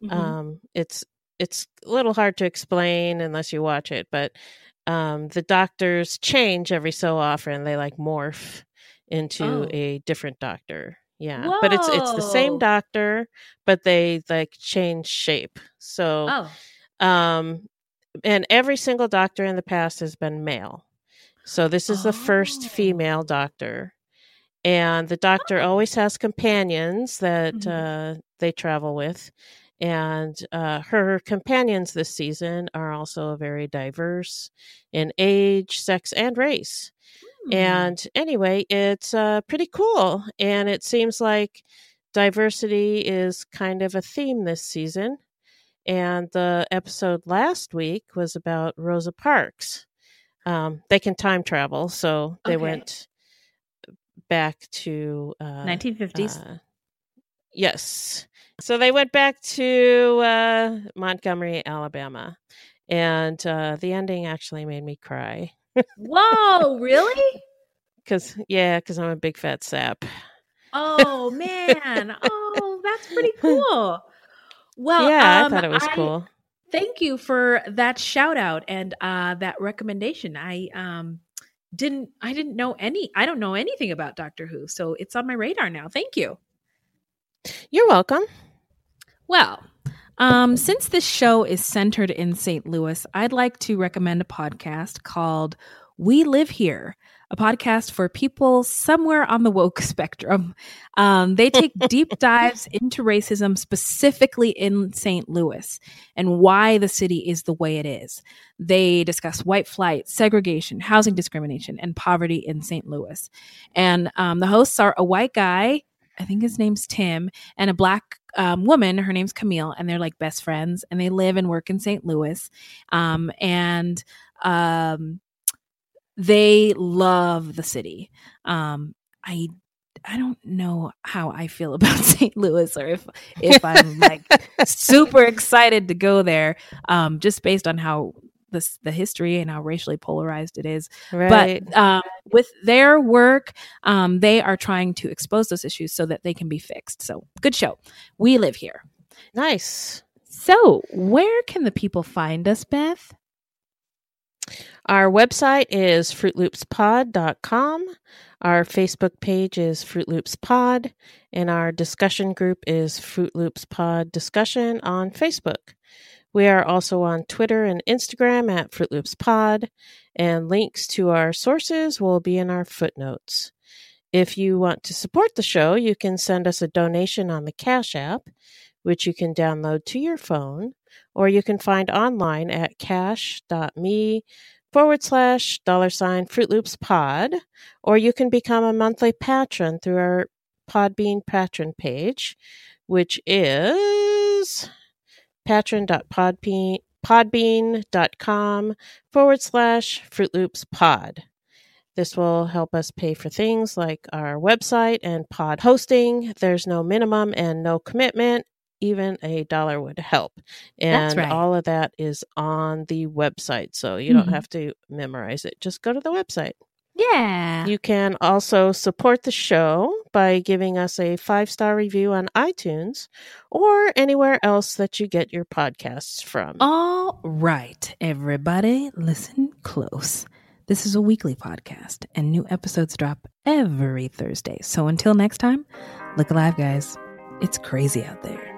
Mhm. Um, it's it's a little hard to explain unless you watch it, but um, the doctors change every so often. They like morph into Oh. a different doctor. Yeah, but it's it's the same doctor, but they like change shape. So, oh, um, and every single doctor in the past has been male. So this is the first Oh. female doctor. And the doctor Oh. always has companions that Mhm. uh, they travel with. And uh, her companions this season are also very diverse in age, sex, and race. Hmm. And anyway, it's uh, pretty cool. And it seems like diversity is kind of a theme this season. And the episode last week was about Rosa Parks. um, they can time travel, so they Okay. went back to uh, 1950s. uh, yes, so they went back to uh, Montgomery, Alabama, and uh, the ending actually made me cry Whoa, really? because yeah, because I'm a big fat sap. Oh man. Oh, that's pretty cool. Well, yeah, um, I thought it was cool. Thank you for that shout out and uh, that recommendation. I um, didn't I didn't know any I don't know anything about Doctor Who, so it's on my radar now. Thank you. You're welcome. Well, um, since this show is centered in St. Louis, I'd like to recommend a podcast called We Live Here, a podcast for people somewhere on the woke spectrum. Um, they take deep dives into racism, specifically in St. Louis, and why the city is the way it is. They discuss white flight, segregation, housing discrimination, and poverty in St. Louis. And um, the hosts are a white guy. I think his name's Tim, and a black um, woman. Her name's Camille, and they're like best friends, and they live and work in St. Louis. Um, and um, they love the city. Um, I I don't know how I feel about St. Louis, or if if I'm like super excited to go there, um, just based on how the the history and how racially polarized it is. Right. But um, with their work, um, they are trying to expose those issues so that they can be fixed. So, good show. We live here. nice. So, where can the people find us, Beth? Our website is fruitloopspod.com. Our Facebook page is Fruit Loops Pod, and our discussion group is Fruit Loops Pod Discussion on Facebook. We are also on Twitter and Instagram at Fruit Loops Pod, and links to our sources will be in our footnotes. If you want to support the show, you can send us a donation on the Cash App, which you can download to your phone, or you can find online at cash.me forward slash dollar sign Fruit Loops Pod, or you can become a monthly patron through our Podbean patron page, which is patron.podbean podbean.com forward slash Fruit Loops Pod. This will help us pay for things like our website and pod hosting. There's no minimum and no commitment. Even a dollar would help. That's And right. all of that is on the website. So you don't Mhm. have to memorize it. Just go to the website. Yeah. You can also support the show by giving us a five star review on iTunes or anywhere else that you get your podcasts from. All right, everybody, listen close. This is a weekly podcast, and new episodes drop every Thursday. So until next time, look alive, guys. It's crazy out there.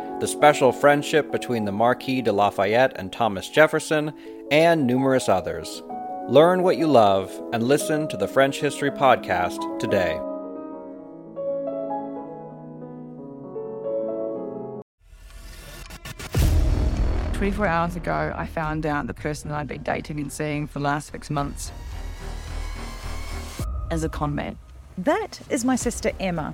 the special friendship between the Marquis de Lafayette and Thomas Jefferson, and numerous others. Learn what you love and listen to the French History Podcast today. Twenty-four hours ago, I found out the person that I'd been dating and seeing for the last six months as a con man. That is my sister Emma.